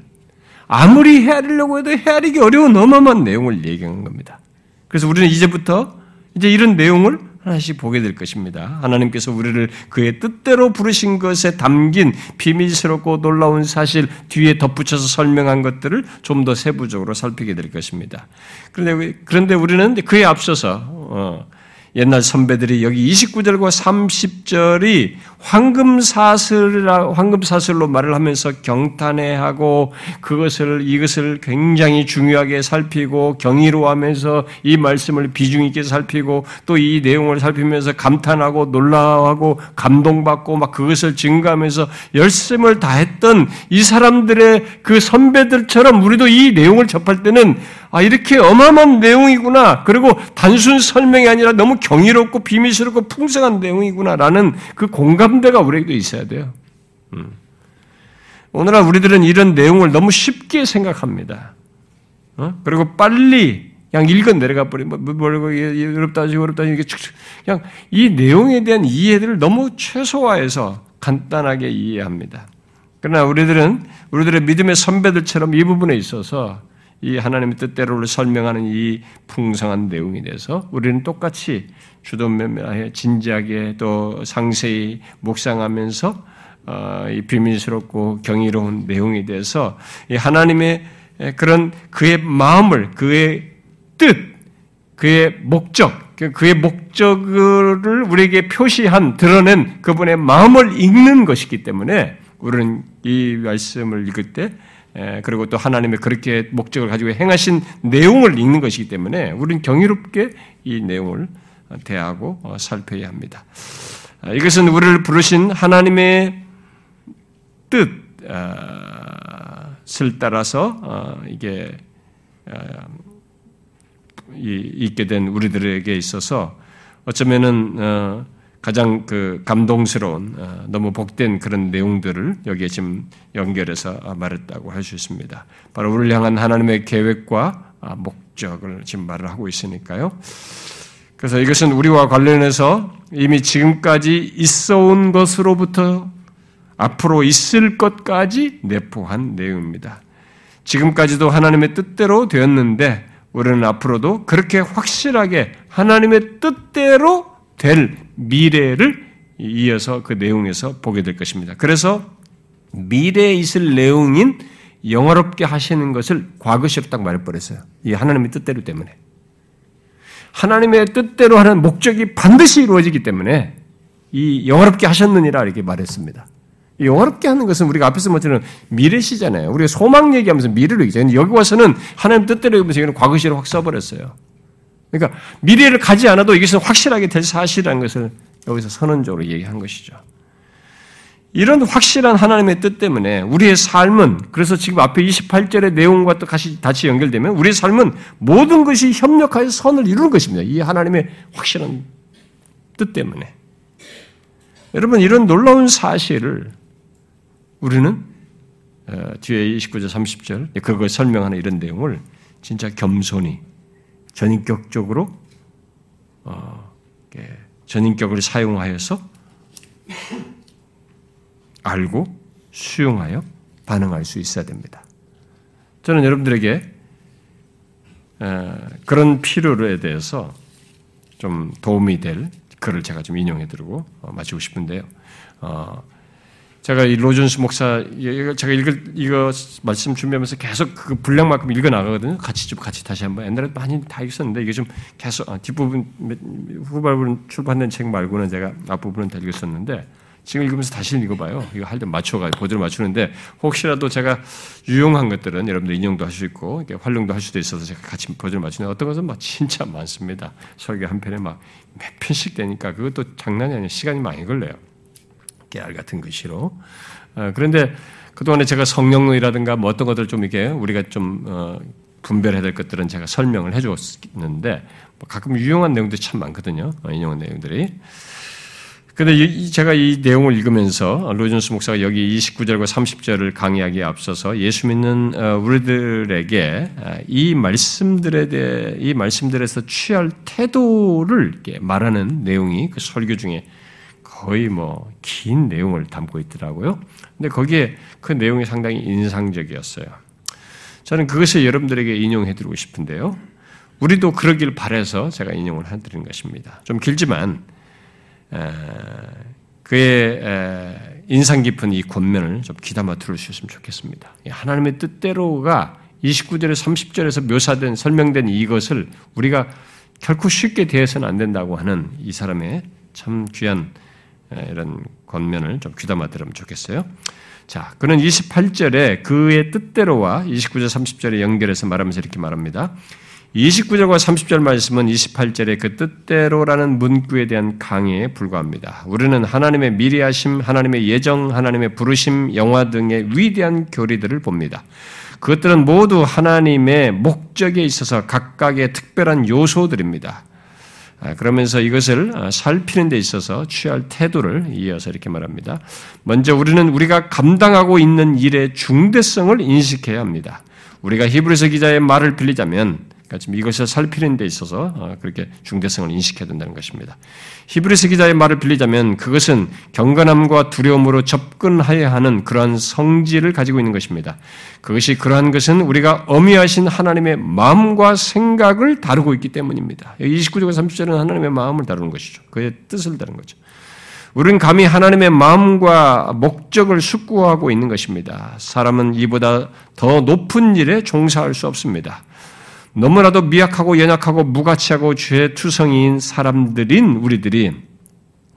아무리 헤아리려고 해도 헤아리기 어려운 어마어마한 내용을 얘기한 겁니다. 그래서 우리는 이제부터 이제 이런 내용을 하나씩 보게 될 것입니다. 하나님께서 우리를 그의 뜻대로 부르신 것에 담긴 비밀스럽고 놀라운 사실 뒤에 덧붙여서 설명한 것들을 좀 더 세부적으로 살피게 될 것입니다. 그런데, 그런데 우리는 그에 앞서서, 어, 옛날 선배들이 여기 29절과 30절이 황금사슬이라, 황금사슬로 말을 하면서 경탄해하고 그것을, 이것을 굉장히 중요하게 살피고 경이로하면서 이 말씀을 비중있게 살피고 또 이 내용을 살피면서 감탄하고 놀라워하고 감동받고 막 그것을 증가하면서 열심을 다했던 이 사람들의 그 선배들처럼 우리도 이 내용을 접할 때는 아, 이렇게 어마어마한 내용이구나. 그리고 단순 설명이 아니라 너무 경이롭고 비밀스럽고 풍성한 내용이구나라는 그 공감대가 우리에게도 있어야 돼요. 음. 오늘날 우리들은 이런 내용을 너무 쉽게 생각합니다. 어? 그리고 빨리 그냥 읽어 내려가 버리면 뭐, 뭐라고 어렵다 어렵다 이게 그냥 이 내용에 대한 이해들을 너무 최소화해서 간단하게 이해합니다. 그러나 우리들은 우리들의 믿음의 선배들처럼 이 부분에 있어서 이 하나님의 뜻대로를 설명하는 이 풍성한 내용에 대해서 우리는 똑같이 주도면밀하게 진지하게 또 상세히 묵상하면서 어, 이 비밀스럽고 경이로운 내용에 대해서 이 하나님의 그런 그의 마음을 그의 뜻, 그의 목적, 그의 목적을 우리에게 표시한 드러낸 그분의 마음을 읽는 것이기 때문에 우리는 이 말씀을 읽을 때 그리고 또 하나님의 그렇게 목적을 가지고 행하신 내용을 읽는 것이기 때문에 우리는 경이롭게 이 내용을 대하고 어, 살펴야 합니다. 아, 이것은 우리를 부르신 하나님의 뜻을 아, 따라서 어, 이게 아, 있게 된 우리들에게 있어서 어쩌면은 어, 가장 그 감동스러운 어, 너무 복된 그런 내용들을 여기에 지금 연결해서 말했다고 할 수 있습니다. 바로 우리를 향한 하나님의 계획과 아, 목적을 지금 말을 하고 있으니까요. 그래서 이것은 우리와 관련해서 이미 지금까지 있어 온 것으로부터 앞으로 있을 것까지 내포한 내용입니다. 지금까지도 하나님의 뜻대로 되었는데 우리는 앞으로도 그렇게 확실하게 하나님의 뜻대로 될 미래를 이어서 그 내용에서 보게 될 것입니다. 그래서 미래에 있을 내용인 영화롭게 하시는 것을 과거시로 딱 말해버렸어요. 이 하나님의 뜻대로 때문에. 하나님의 뜻대로 하는 목적이 반드시 이루어지기 때문에 이 영화롭게 하셨느니라 이렇게 말했습니다. 영화롭게 하는 것은 우리가 앞에서 말처럼 미래시잖아요. 우리가 소망 얘기하면서 미래로 얘기잖아요. 여기 와서는 하나님 뜻대로 하면서 이거는 과거시로 확 써버렸어요. 그러니까 미래를 가지 않아도 이것은 확실하게 될 사실이라는 것을 여기서 선언적으로 얘기한 것이죠. 이런 확실한 하나님의 뜻 때문에 우리의 삶은 그래서 지금 앞에 28절의 내용과 또 같이 같이 연결되면 우리의 삶은 모든 것이 협력하여 선을 이루는 것입니다. 이 하나님의 확실한 뜻 때문에. 여러분 이런 놀라운 사실을 우리는 어, 뒤에 29절 30절 그걸 설명하는 이런 내용을 진짜 겸손히 전인격적으로 어, 전인격을 사용하여서 알고 수용하여 반응할 수 있어야 됩니다. 저는 여러분들에게 그런 필요에 대해서 좀 도움이 될 글을 제가 좀 인용해 드리고 어, 마치고 싶은데요. 어, 제가 이 로준스 목사 제가 읽을 이거 말씀 준비하면서 계속 그 분량만큼 읽어 나가거든요. 같이 좀 같이 다시 한번 옛날에 많이 다 읽었는데 이게 좀 계속 아, 뒷부분 후반부분 출판된 책 말고는 제가 앞부분은 다 읽었었는데 지금 읽으면서 다시 읽어봐요. 이거 할 때 맞춰가 보조를 맞추는데 혹시라도 제가 유용한 것들은 여러분들 인용도 할 수 있고 활용도 할 수도 있어서 제가 같이 보조를 맞추는 어떤 것은 막 진짜 많습니다. 설교 한 편에 막 몇 편씩 되니까 그것도 장난이 아니에요. 시간이 많이 걸려요. 깨알 같은 것이로. 어, 그런데 그동안에 제가 성령론이라든가 뭐 어떤 것들 좀 이게 우리가 좀 어, 분별해야 될 것들은 제가 설명을 해줬는데 뭐 가끔 유용한 내용들이 참 많거든요. 어, 인용한 내용들이. 근데 제가 이 내용을 읽으면서 로이존스 목사가 여기 29절과 30절을 강의하기에 앞서서 예수 믿는 우리들에게 이 말씀들에 대해 이 말씀들에서 취할 태도를 말하는 내용이 그 설교 중에 거의 뭐 긴 내용을 담고 있더라고요. 근데 거기에 그 내용이 상당히 인상적이었어요. 저는 그것을 여러분들에게 인용해 드리고 싶은데요. 우리도 그러길 바래서 제가 인용을 해드리는 것입니다. 좀 길지만 그의 인상 깊은 이 권면을 좀 귀담아 들을 수 있으면 좋겠습니다. 하나님의 뜻대로가 29절에 30절에서 묘사된 설명된 이것을 우리가 결코 쉽게 대해서는 안 된다고 하는 이 사람의 참 귀한 이런 권면을 좀 귀담아 들으면 좋겠어요. 자, 그는 28절에 그의 뜻대로와 29절 30절에 연결해서 말하면서 이렇게 말합니다. 29절과 30절 말씀은 28절의 그 뜻대로라는 문구에 대한 강의에 불과합니다. 우리는 하나님의 미리하심, 하나님의 예정, 하나님의 부르심, 영화 등의 위대한 교리들을 봅니다. 그것들은 모두 하나님의 목적에 있어서 각각의 특별한 요소들입니다. 아, 그러면서 이것을 아, 살피는 데 있어서 취할 태도를 이어서 이렇게 말합니다. 먼저 우리는 우리가 감당하고 있는 일의 중대성을 인식해야 합니다. 우리가 히브리서 기자의 말을 빌리자면 그러니까 지금 이것을 살피는 데 있어서 어, 그렇게 중대성을 인식해야 된다는 것입니다. 히브리서 기자의 말을 빌리자면 그것은 경건함과 두려움으로 접근해야 하는 그러한 성질을 가지고 있는 것입니다. 그것이 그러한 것은 우리가 어미하신 하나님의 마음과 생각을 다루고 있기 때문입니다. 29절과 30절은 하나님의 마음을 다루는 것이죠. 그의 뜻을 다루는 거죠. 우리는 감히 하나님의 마음과 목적을 숙고하고 있는 것입니다. 사람은 이보다 더 높은 일에 종사할 수 없습니다. 너무나도 미약하고 연약하고 무가치하고 죄 투성이인 사람들인 우리들이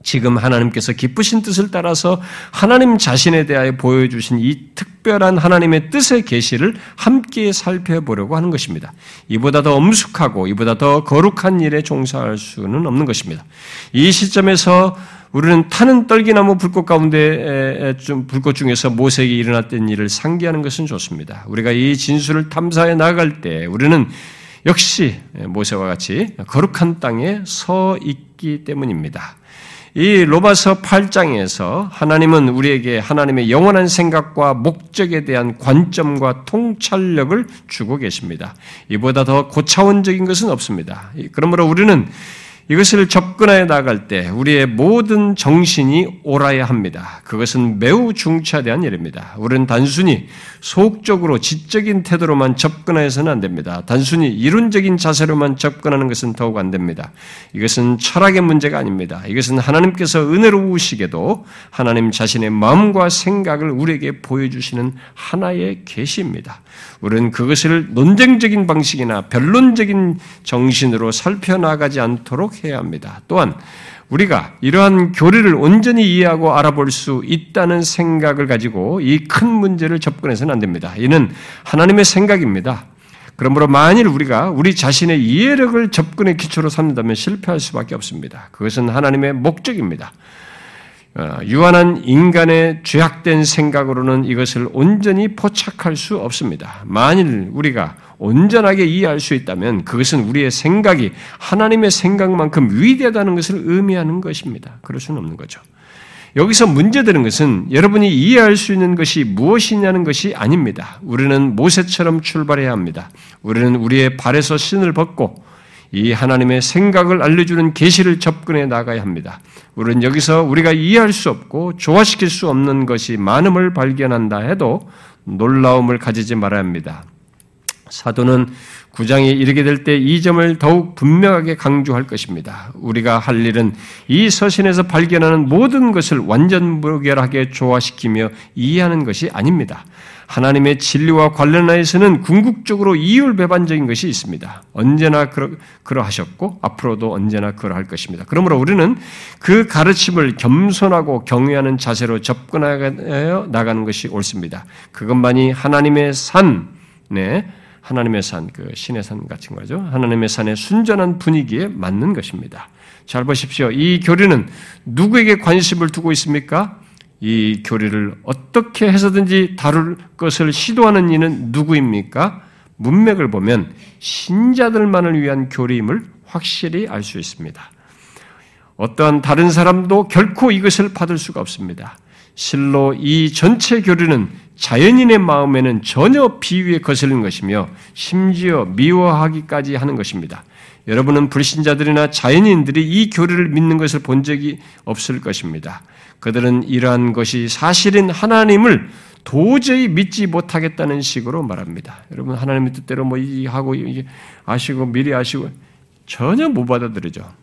지금 하나님께서 기쁘신 뜻을 따라서 하나님 자신에 대하여 보여주신 이 특별한 하나님의 뜻의 계시를 함께 살펴보려고 하는 것입니다. 이보다 더 엄숙하고 이보다 더 거룩한 일에 종사할 수는 없는 것입니다. 이 시점에서 우리는 타는 떨기나무 불꽃 가운데 좀 불꽃 중에서 모색이 일어났던 일을 상기하는 것은 좋습니다. 우리가 이 진술을 탐사해 나갈 때 우리는 역시 모세와 같이 거룩한 땅에 서 있기 때문입니다. 이 로마서 8장에서 하나님은 우리에게 하나님의 영원한 생각과 목적에 대한 관점과 통찰력을 주고 계십니다. 이보다 더 고차원적인 것은 없습니다. 그러므로 우리는 이것을 접근하여 나갈 때 우리의 모든 정신이 옳아야 합니다. 그것은 매우 중차대한 일입니다. 우리는 단순히 속적으로 지적인 태도로만 접근하여서는 안 됩니다. 단순히 이론적인 자세로만 접근하는 것은 더욱 안 됩니다. 이것은 철학의 문제가 아닙니다. 이것은 하나님께서 은혜로우시게도 하나님 자신의 마음과 생각을 우리에게 보여주시는 하나의 계시입니다. 우리는 그것을 논쟁적인 방식이나 변론적인 정신으로 살펴나가지 않도록 해야 합니다. 또한 우리가 이러한 교리를 온전히 이해하고 알아볼 수 있다는 생각을 가지고 이 큰 문제를 접근해서는 안 됩니다. 이는 하나님의 생각입니다. 그러므로 만일 우리가 우리 자신의 이해력을 접근의 기초로 삼는다면 실패할 수밖에 없습니다. 그것은 하나님의 목적입니다. 어, 유한한 인간의 죄악된 생각으로는 이것을 온전히 포착할 수 없습니다. 만일 우리가 온전하게 이해할 수 있다면 그것은 우리의 생각이 하나님의 생각만큼 위대하다는 것을 의미하는 것입니다. 그럴 수는 없는 거죠. 여기서 문제되는 것은 여러분이 이해할 수 있는 것이 무엇이냐는 것이 아닙니다. 우리는 모세처럼 출발해야 합니다. 우리는 우리의 발에서 신을 벗고 이 하나님의 생각을 알려주는 계시를 접근해 나가야 합니다. 우리는 여기서 우리가 이해할 수 없고 조화시킬 수 없는 것이 많음을 발견한다 해도 놀라움을 가지지 말아야 합니다. 사도는 구장에 이르게 될 때 이 점을 더욱 분명하게 강조할 것입니다. 우리가 할 일은 이 서신에서 발견하는 모든 것을 완전 무결하게 조화시키며 이해하는 것이 아닙니다. 하나님의 진리와 관련하여서는 궁극적으로 이율배반적인 것이 있습니다. 언제나 그러, 그러하셨고 앞으로도 언제나 그러할 것입니다. 그러므로 우리는 그 가르침을 겸손하고 경외하는 자세로 접근하여 나가는 것이 옳습니다. 그것만이 하나님의 산, 네, 하나님의 산, 그 신의 산 같은 거죠. 하나님의 산의 순전한 분위기에 맞는 것입니다. 잘 보십시오. 이 교리는 누구에게 관심을 두고 있습니까? 이 교리를 어떻게 해서든지 다룰 것을 시도하는 이는 누구입니까? 문맥을 보면 신자들만을 위한 교리임을 확실히 알 수 있습니다. 어떠한 다른 사람도 결코 이것을 받을 수가 없습니다. 실로 이 전체 교리는 자연인의 마음에는 전혀 비위에 거슬린 것이며 심지어 미워하기까지 하는 것입니다. 여러분은 불신자들이나 자연인들이 이 교리를 믿는 것을 본 적이 없을 것입니다. 그들은 이러한 것이 사실인 하나님을 도저히 믿지 못하겠다는 식으로 말합니다. 여러분 하나님의 뜻대로 뭐 하고 아시고 미리 아시고 전혀 못 받아들이죠.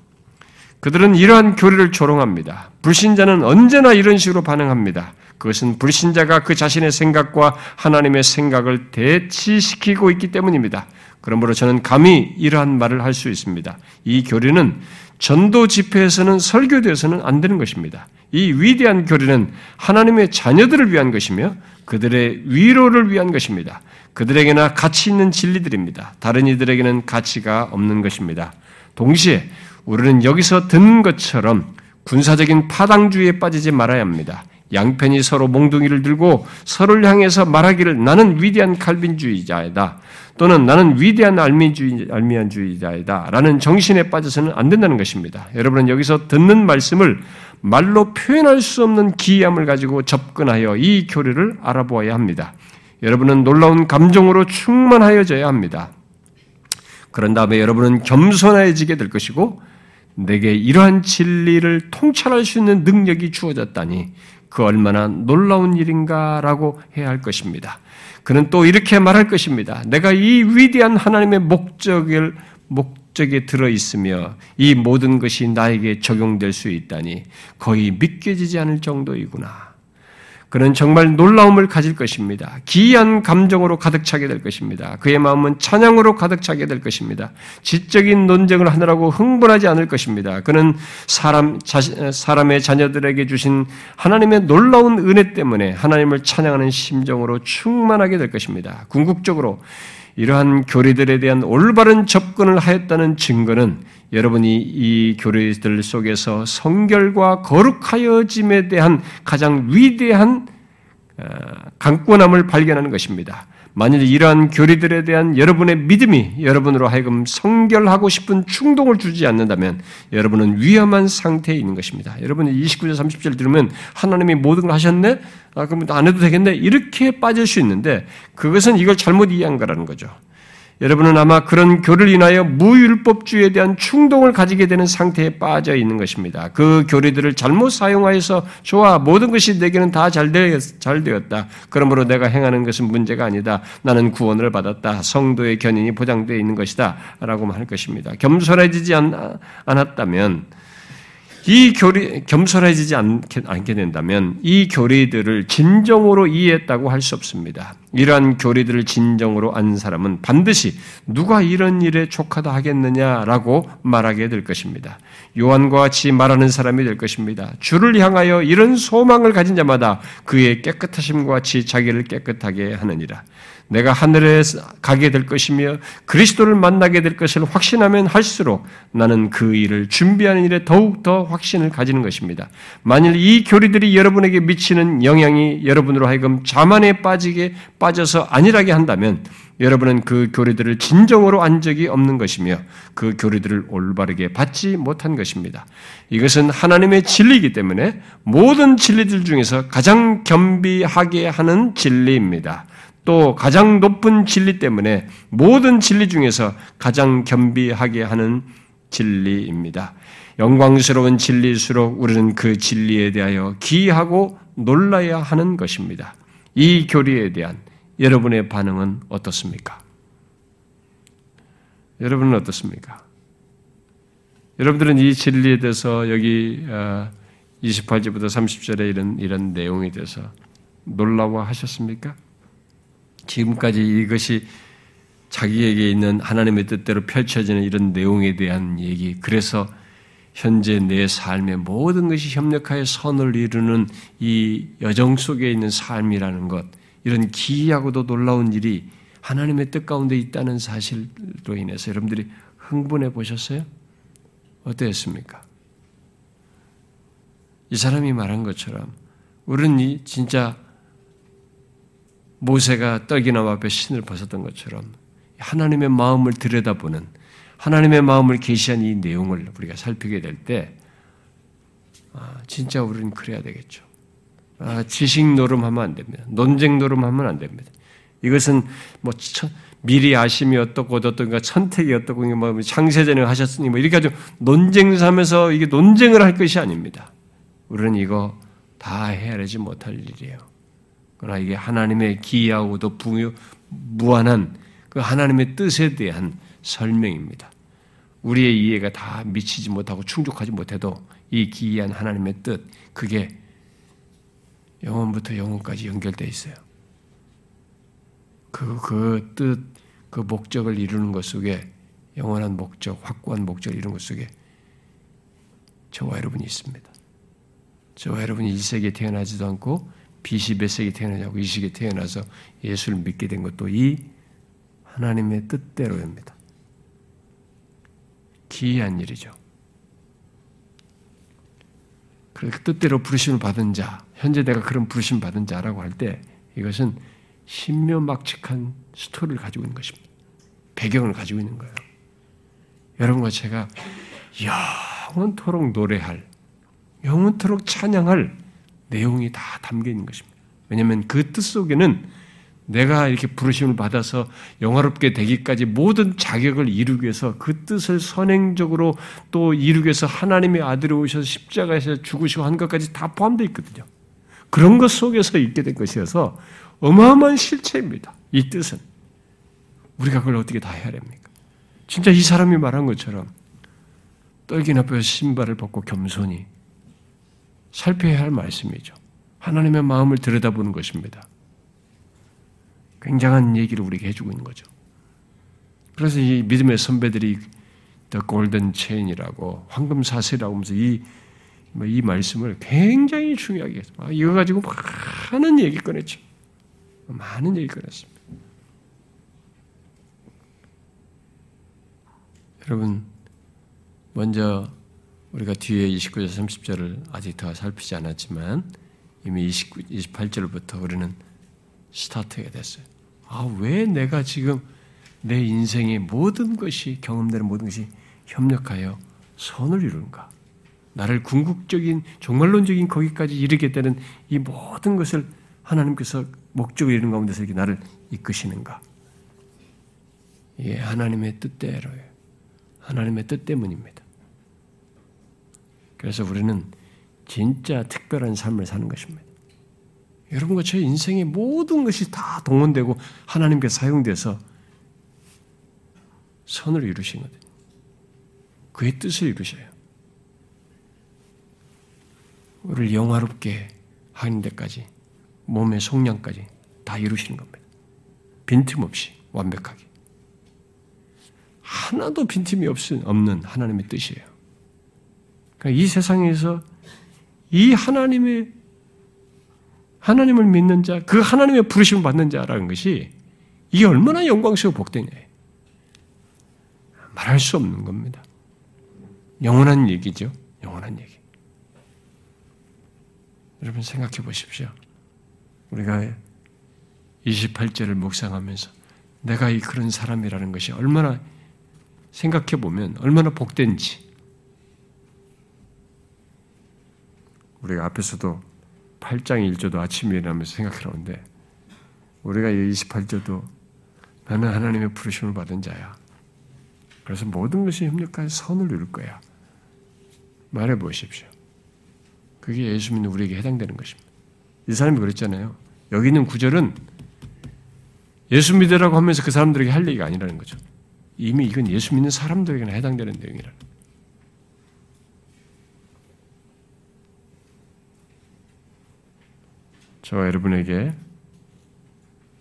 그들은 이러한 교리를 조롱합니다. 불신자는 언제나 이런 식으로 반응합니다. 그것은 불신자가 그 자신의 생각과 하나님의 생각을 대치시키고 있기 때문입니다. 그러므로 저는 감히 이러한 말을 할 수 있습니다. 이 교리는 전도 집회에서는 설교되어서는 안 되는 것입니다. 이 위대한 교리는 하나님의 자녀들을 위한 것이며 그들의 위로를 위한 것입니다. 그들에게나 가치 있는 진리들입니다. 다른 이들에게는 가치가 없는 것입니다. 동시에 우리는 여기서 듣는 것처럼 군사적인 파당주의에 빠지지 말아야 합니다. 양편이 서로 몽둥이를 들고 서로를 향해서 말하기를 나는 위대한 칼빈주의자이다. 또는 나는 위대한 알미주의, 알미안주의자이다. 라는 정신에 빠져서는 안 된다는 것입니다. 여러분은 여기서 듣는 말씀을 말로 표현할 수 없는 기이함을 가지고 접근하여 이 교리를 알아보아야 합니다. 여러분은 놀라운 감정으로 충만하여져야 합니다. 그런 다음에 여러분은 겸손해지게 될 것이고, 내게 이러한 진리를 통찰할 수 있는 능력이 주어졌다니 그 얼마나 놀라운 일인가라고 해야 할 것입니다. 그는 또 이렇게 말할 것입니다. 내가 이 위대한 하나님의 목적을 목적에 들어 있으며 이 모든 것이 나에게 적용될 수 있다니 거의 믿겨지지 않을 정도이구나. 그는 정말 놀라움을 가질 것입니다. 기이한 감정으로 가득 차게 될 것입니다. 그의 마음은 찬양으로 가득 차게 될 것입니다. 지적인 논쟁을 하느라고 흥분하지 않을 것입니다. 그는 사람, 사람의 자녀들에게 주신 하나님의 놀라운 은혜 때문에 하나님을 찬양하는 심정으로 충만하게 될 것입니다. 궁극적으로 이러한 교리들에 대한 올바른 접근을 하였다는 증거는 여러분이 이 교리들 속에서 성결과 거룩하여짐에 대한 가장 위대한 어, 강권함을 발견하는 것입니다. 만일 이러한 교리들에 대한 여러분의 믿음이 여러분으로 하여금 성결하고 싶은 충동을 주지 않는다면 여러분은 위험한 상태에 있는 것입니다. 여러분이 29절 30절 들으면 하나님이 모든 걸 하셨네? 아, 그럼 안 해도 되겠네? 이렇게 빠질 수 있는데 그것은 이걸 잘못 이해한 거라는 거죠. 여러분은 아마 그런 교를 인하여 무율법주의에 대한 충동을 가지게 되는 상태에 빠져 있는 것입니다. 그 교리들을 잘못 사용하여서 좋아 모든 것이 내게는 다 잘 되었다. 그러므로 내가 행하는 것은 문제가 아니다. 나는 구원을 받았다. 성도의 견인이 보장되어 있는 것이다. 라고 할 것입니다. 겸손해지지 않, 않았다면 이 교리 겸손해지지 않게, 않게 된다면 이 교리들을 진정으로 이해했다고 할 수 없습니다. 이러한 교리들을 진정으로 안 사람은 반드시 누가 이런 일에 족하다 하겠느냐라고 말하게 될 것입니다. 요한과 같이 말하는 사람이 될 것입니다. 주를 향하여 이런 소망을 가진 자마다 그의 깨끗하심과 같이 자기를 깨끗하게 하느니라. 내가 하늘에 가게 될 것이며 그리스도를 만나게 될 것을 확신하면 할수록 나는 그 일을 준비하는 일에 더욱 더 확신을 가지는 것입니다. 만일 이 교리들이 여러분에게 미치는 영향이 여러분으로 하여금 자만에 빠지게 빠져서 안일하게 한다면 여러분은 그 교리들을 진정으로 안 적이 없는 것이며 그 교리들을 올바르게 받지 못한 것입니다. 이것은 하나님의 진리이기 때문에 모든 진리들 중에서 가장 겸비하게 하는 진리입니다. 또 가장 높은 진리 때문에 모든 진리 중에서 가장 겸비하게 하는 진리입니다. 영광스러운 진리일수록 우리는 그 진리에 대하여 기하고 놀라야 하는 것입니다. 이 교리에 대한 여러분의 반응은 어떻습니까? 여러분은 어떻습니까? 여러분들은 이 진리에 대해서 여기 28절부터 어, 30절에 이런, 이런 내용에 대해서 놀라워 하셨습니까? 지금까지 이것이 자기에게 있는 하나님의 뜻대로 펼쳐지는 이런 내용에 대한 얘기, 그래서 현재 내 삶의 모든 것이 협력하여 선을 이루는 이 여정 속에 있는 삶이라는 것, 이런 기이하고도 놀라운 일이 하나님의 뜻 가운데 있다는 사실로 인해서 여러분들이 흥분해 보셨어요? 어땠습니까? 이 사람이 말한 것처럼 우리는 이 진짜 모세가 떡이나무 앞에 신을 벗었던 것처럼 하나님의 마음을 들여다보는 하나님의 마음을 계시한 이 내용을 우리가 살피게 될때 아, 진짜 우리는 그래야 되겠죠. 아, 지식 노름하면 안 됩니다. 논쟁 노름하면 안 됩니다. 이것은 뭐 미리 아심이 어떻고 어떻든가 선택이 어떻고 뭐 창세전에 하셨으니 뭐 이렇게 아주 논쟁 삼면서 이게 논쟁을 할 것이 아닙니다. 우리는 이거 다 헤아리지 못할 일이에요. 그러나 이게 하나님의 기이하고도 무한한 그 하나님의 뜻에 대한 설명입니다. 우리의 이해가 다 미치지 못하고 충족하지 못해도 이 기이한 하나님의 뜻, 그게 영원부터 영원까지 연결되어 있어요. 그, 그 뜻, 그 목적을 이루는 것 속에 영원한 목적, 확고한 목적을 이루는 것 속에 저와 여러분이 있습니다. 저와 여러분이 이 세계에 태어나지도 않고 빛이 몇 세기 태어나냐고 이 시기에 태어나서 예수를 믿게 된 것도 이 하나님의 뜻대로입니다. 기이한 일이죠. 그 뜻대로 부르심을 받은 자, 현재 내가 그런 부르심 받은 자라고 할 때 이것은 신묘막측한 스토리를 가지고 있는 것입니다. 배경을 가지고 있는 거예요. 여러분과 제가 영원토록 노래할, 영원토록 찬양할 내용이 다 담겨 있는 것입니다. 왜냐하면 그 뜻 속에는 내가 이렇게 부르심을 받아서 영화롭게 되기까지 모든 자격을 이루기 위해서 그 뜻을 선행적으로 또 이루기 위해서 하나님의 아들이 오셔서 십자가에서 죽으시고 한 것까지 다 포함되어 있거든요. 그런 것 속에서 있게 된 것이어서 어마어마한 실체입니다. 이 뜻은. 우리가 그걸 어떻게 다 해야 됩니까? 진짜 이 사람이 말한 것처럼 떨긴 앞에서 신발을 벗고 겸손히 살펴야 할 말씀이죠. 하나님의 마음을 들여다보는 것입니다. 굉장한 얘기를 우리에게 해주고 있는 거죠. 그래서 이 믿음의 선배들이 The Golden Chain이라고 황금 사슬이라고 하면서 이, 뭐이 말씀을 굉장히 중요하게 해서 아, 이거 가지고 많은 얘기 꺼냈죠. 많은 얘기 꺼냈습니다. 여러분, 먼저 우리가 뒤에 29절, 30절을 아직 더 살피지 않았지만 이미 29, 28절부터 우리는 스타트가 됐어요. 아, 왜 내가 지금 내 인생의 모든 것이 경험되는 모든 것이 협력하여 선을 이루는가? 나를 궁극적인 종말론적인 거기까지 이르게 되는 이 모든 것을 하나님께서 목적을 이루는 가운데서 이렇게 나를 이끄시는가? 이게 하나님의 뜻대로예요. 하나님의 뜻 때문입니다. 그래서 우리는 진짜 특별한 삶을 사는 것입니다. 여러분과 저 인생의 모든 것이 다 동원되고 하나님께 사용돼서 선을 이루신 거거든요. 그의 뜻을 이루셔요. 우리를 영화롭게 하는 데까지 몸의 속량까지 다 이루시는 겁니다. 빈틈없이 완벽하게. 하나도 빈틈이 없는 하나님의 뜻이에요. 그러니까 이 세상에서 이 하나님의 하나님을 믿는 자, 그 하나님의 부르심을 받는 자라는 것이 이게 얼마나 영광스러워 복되냐. 말할 수 없는 겁니다. 영원한 얘기죠. 영원한 얘기. 여러분 생각해 보십시오. 우리가 28절을 묵상하면서 내가 이 그런 사람이라는 것이 얼마나 생각해 보면 얼마나 복된지 우리가 앞에서도 8장 1절도 아침에 일어나면서 생각해보는데 우리가 이 28절도 나는 하나님의 부르심을 받은 자야. 그래서 모든 것이 협력하여 선을 이룰 거야. 말해 보십시오. 그게 예수 믿는 우리에게 해당되는 것입니다. 이 사람이 그랬잖아요. 여기 있는 구절은 예수 믿으라고 하면서 그 사람들에게 할 얘기가 아니라는 거죠. 이미 이건 예수 믿는 사람들에게나 해당되는 내용이라. 저와 여러분에게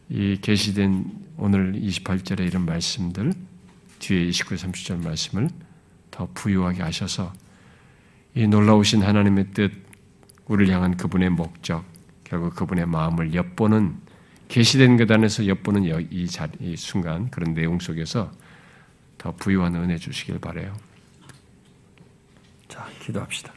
이 계시된 오늘 28절의 이런 말씀들 뒤에 29, 30절 말씀을 더 부유하게 하셔서 이 놀라우신 하나님의 뜻, 우리를 향한 그분의 목적, 결국 그분의 마음을 엿보는 계시된 것 안에서 엿보는 이, 자, 이 순간 그런 내용 속에서 더 부유한 은혜 주시길 바래요. 자, 기도합시다.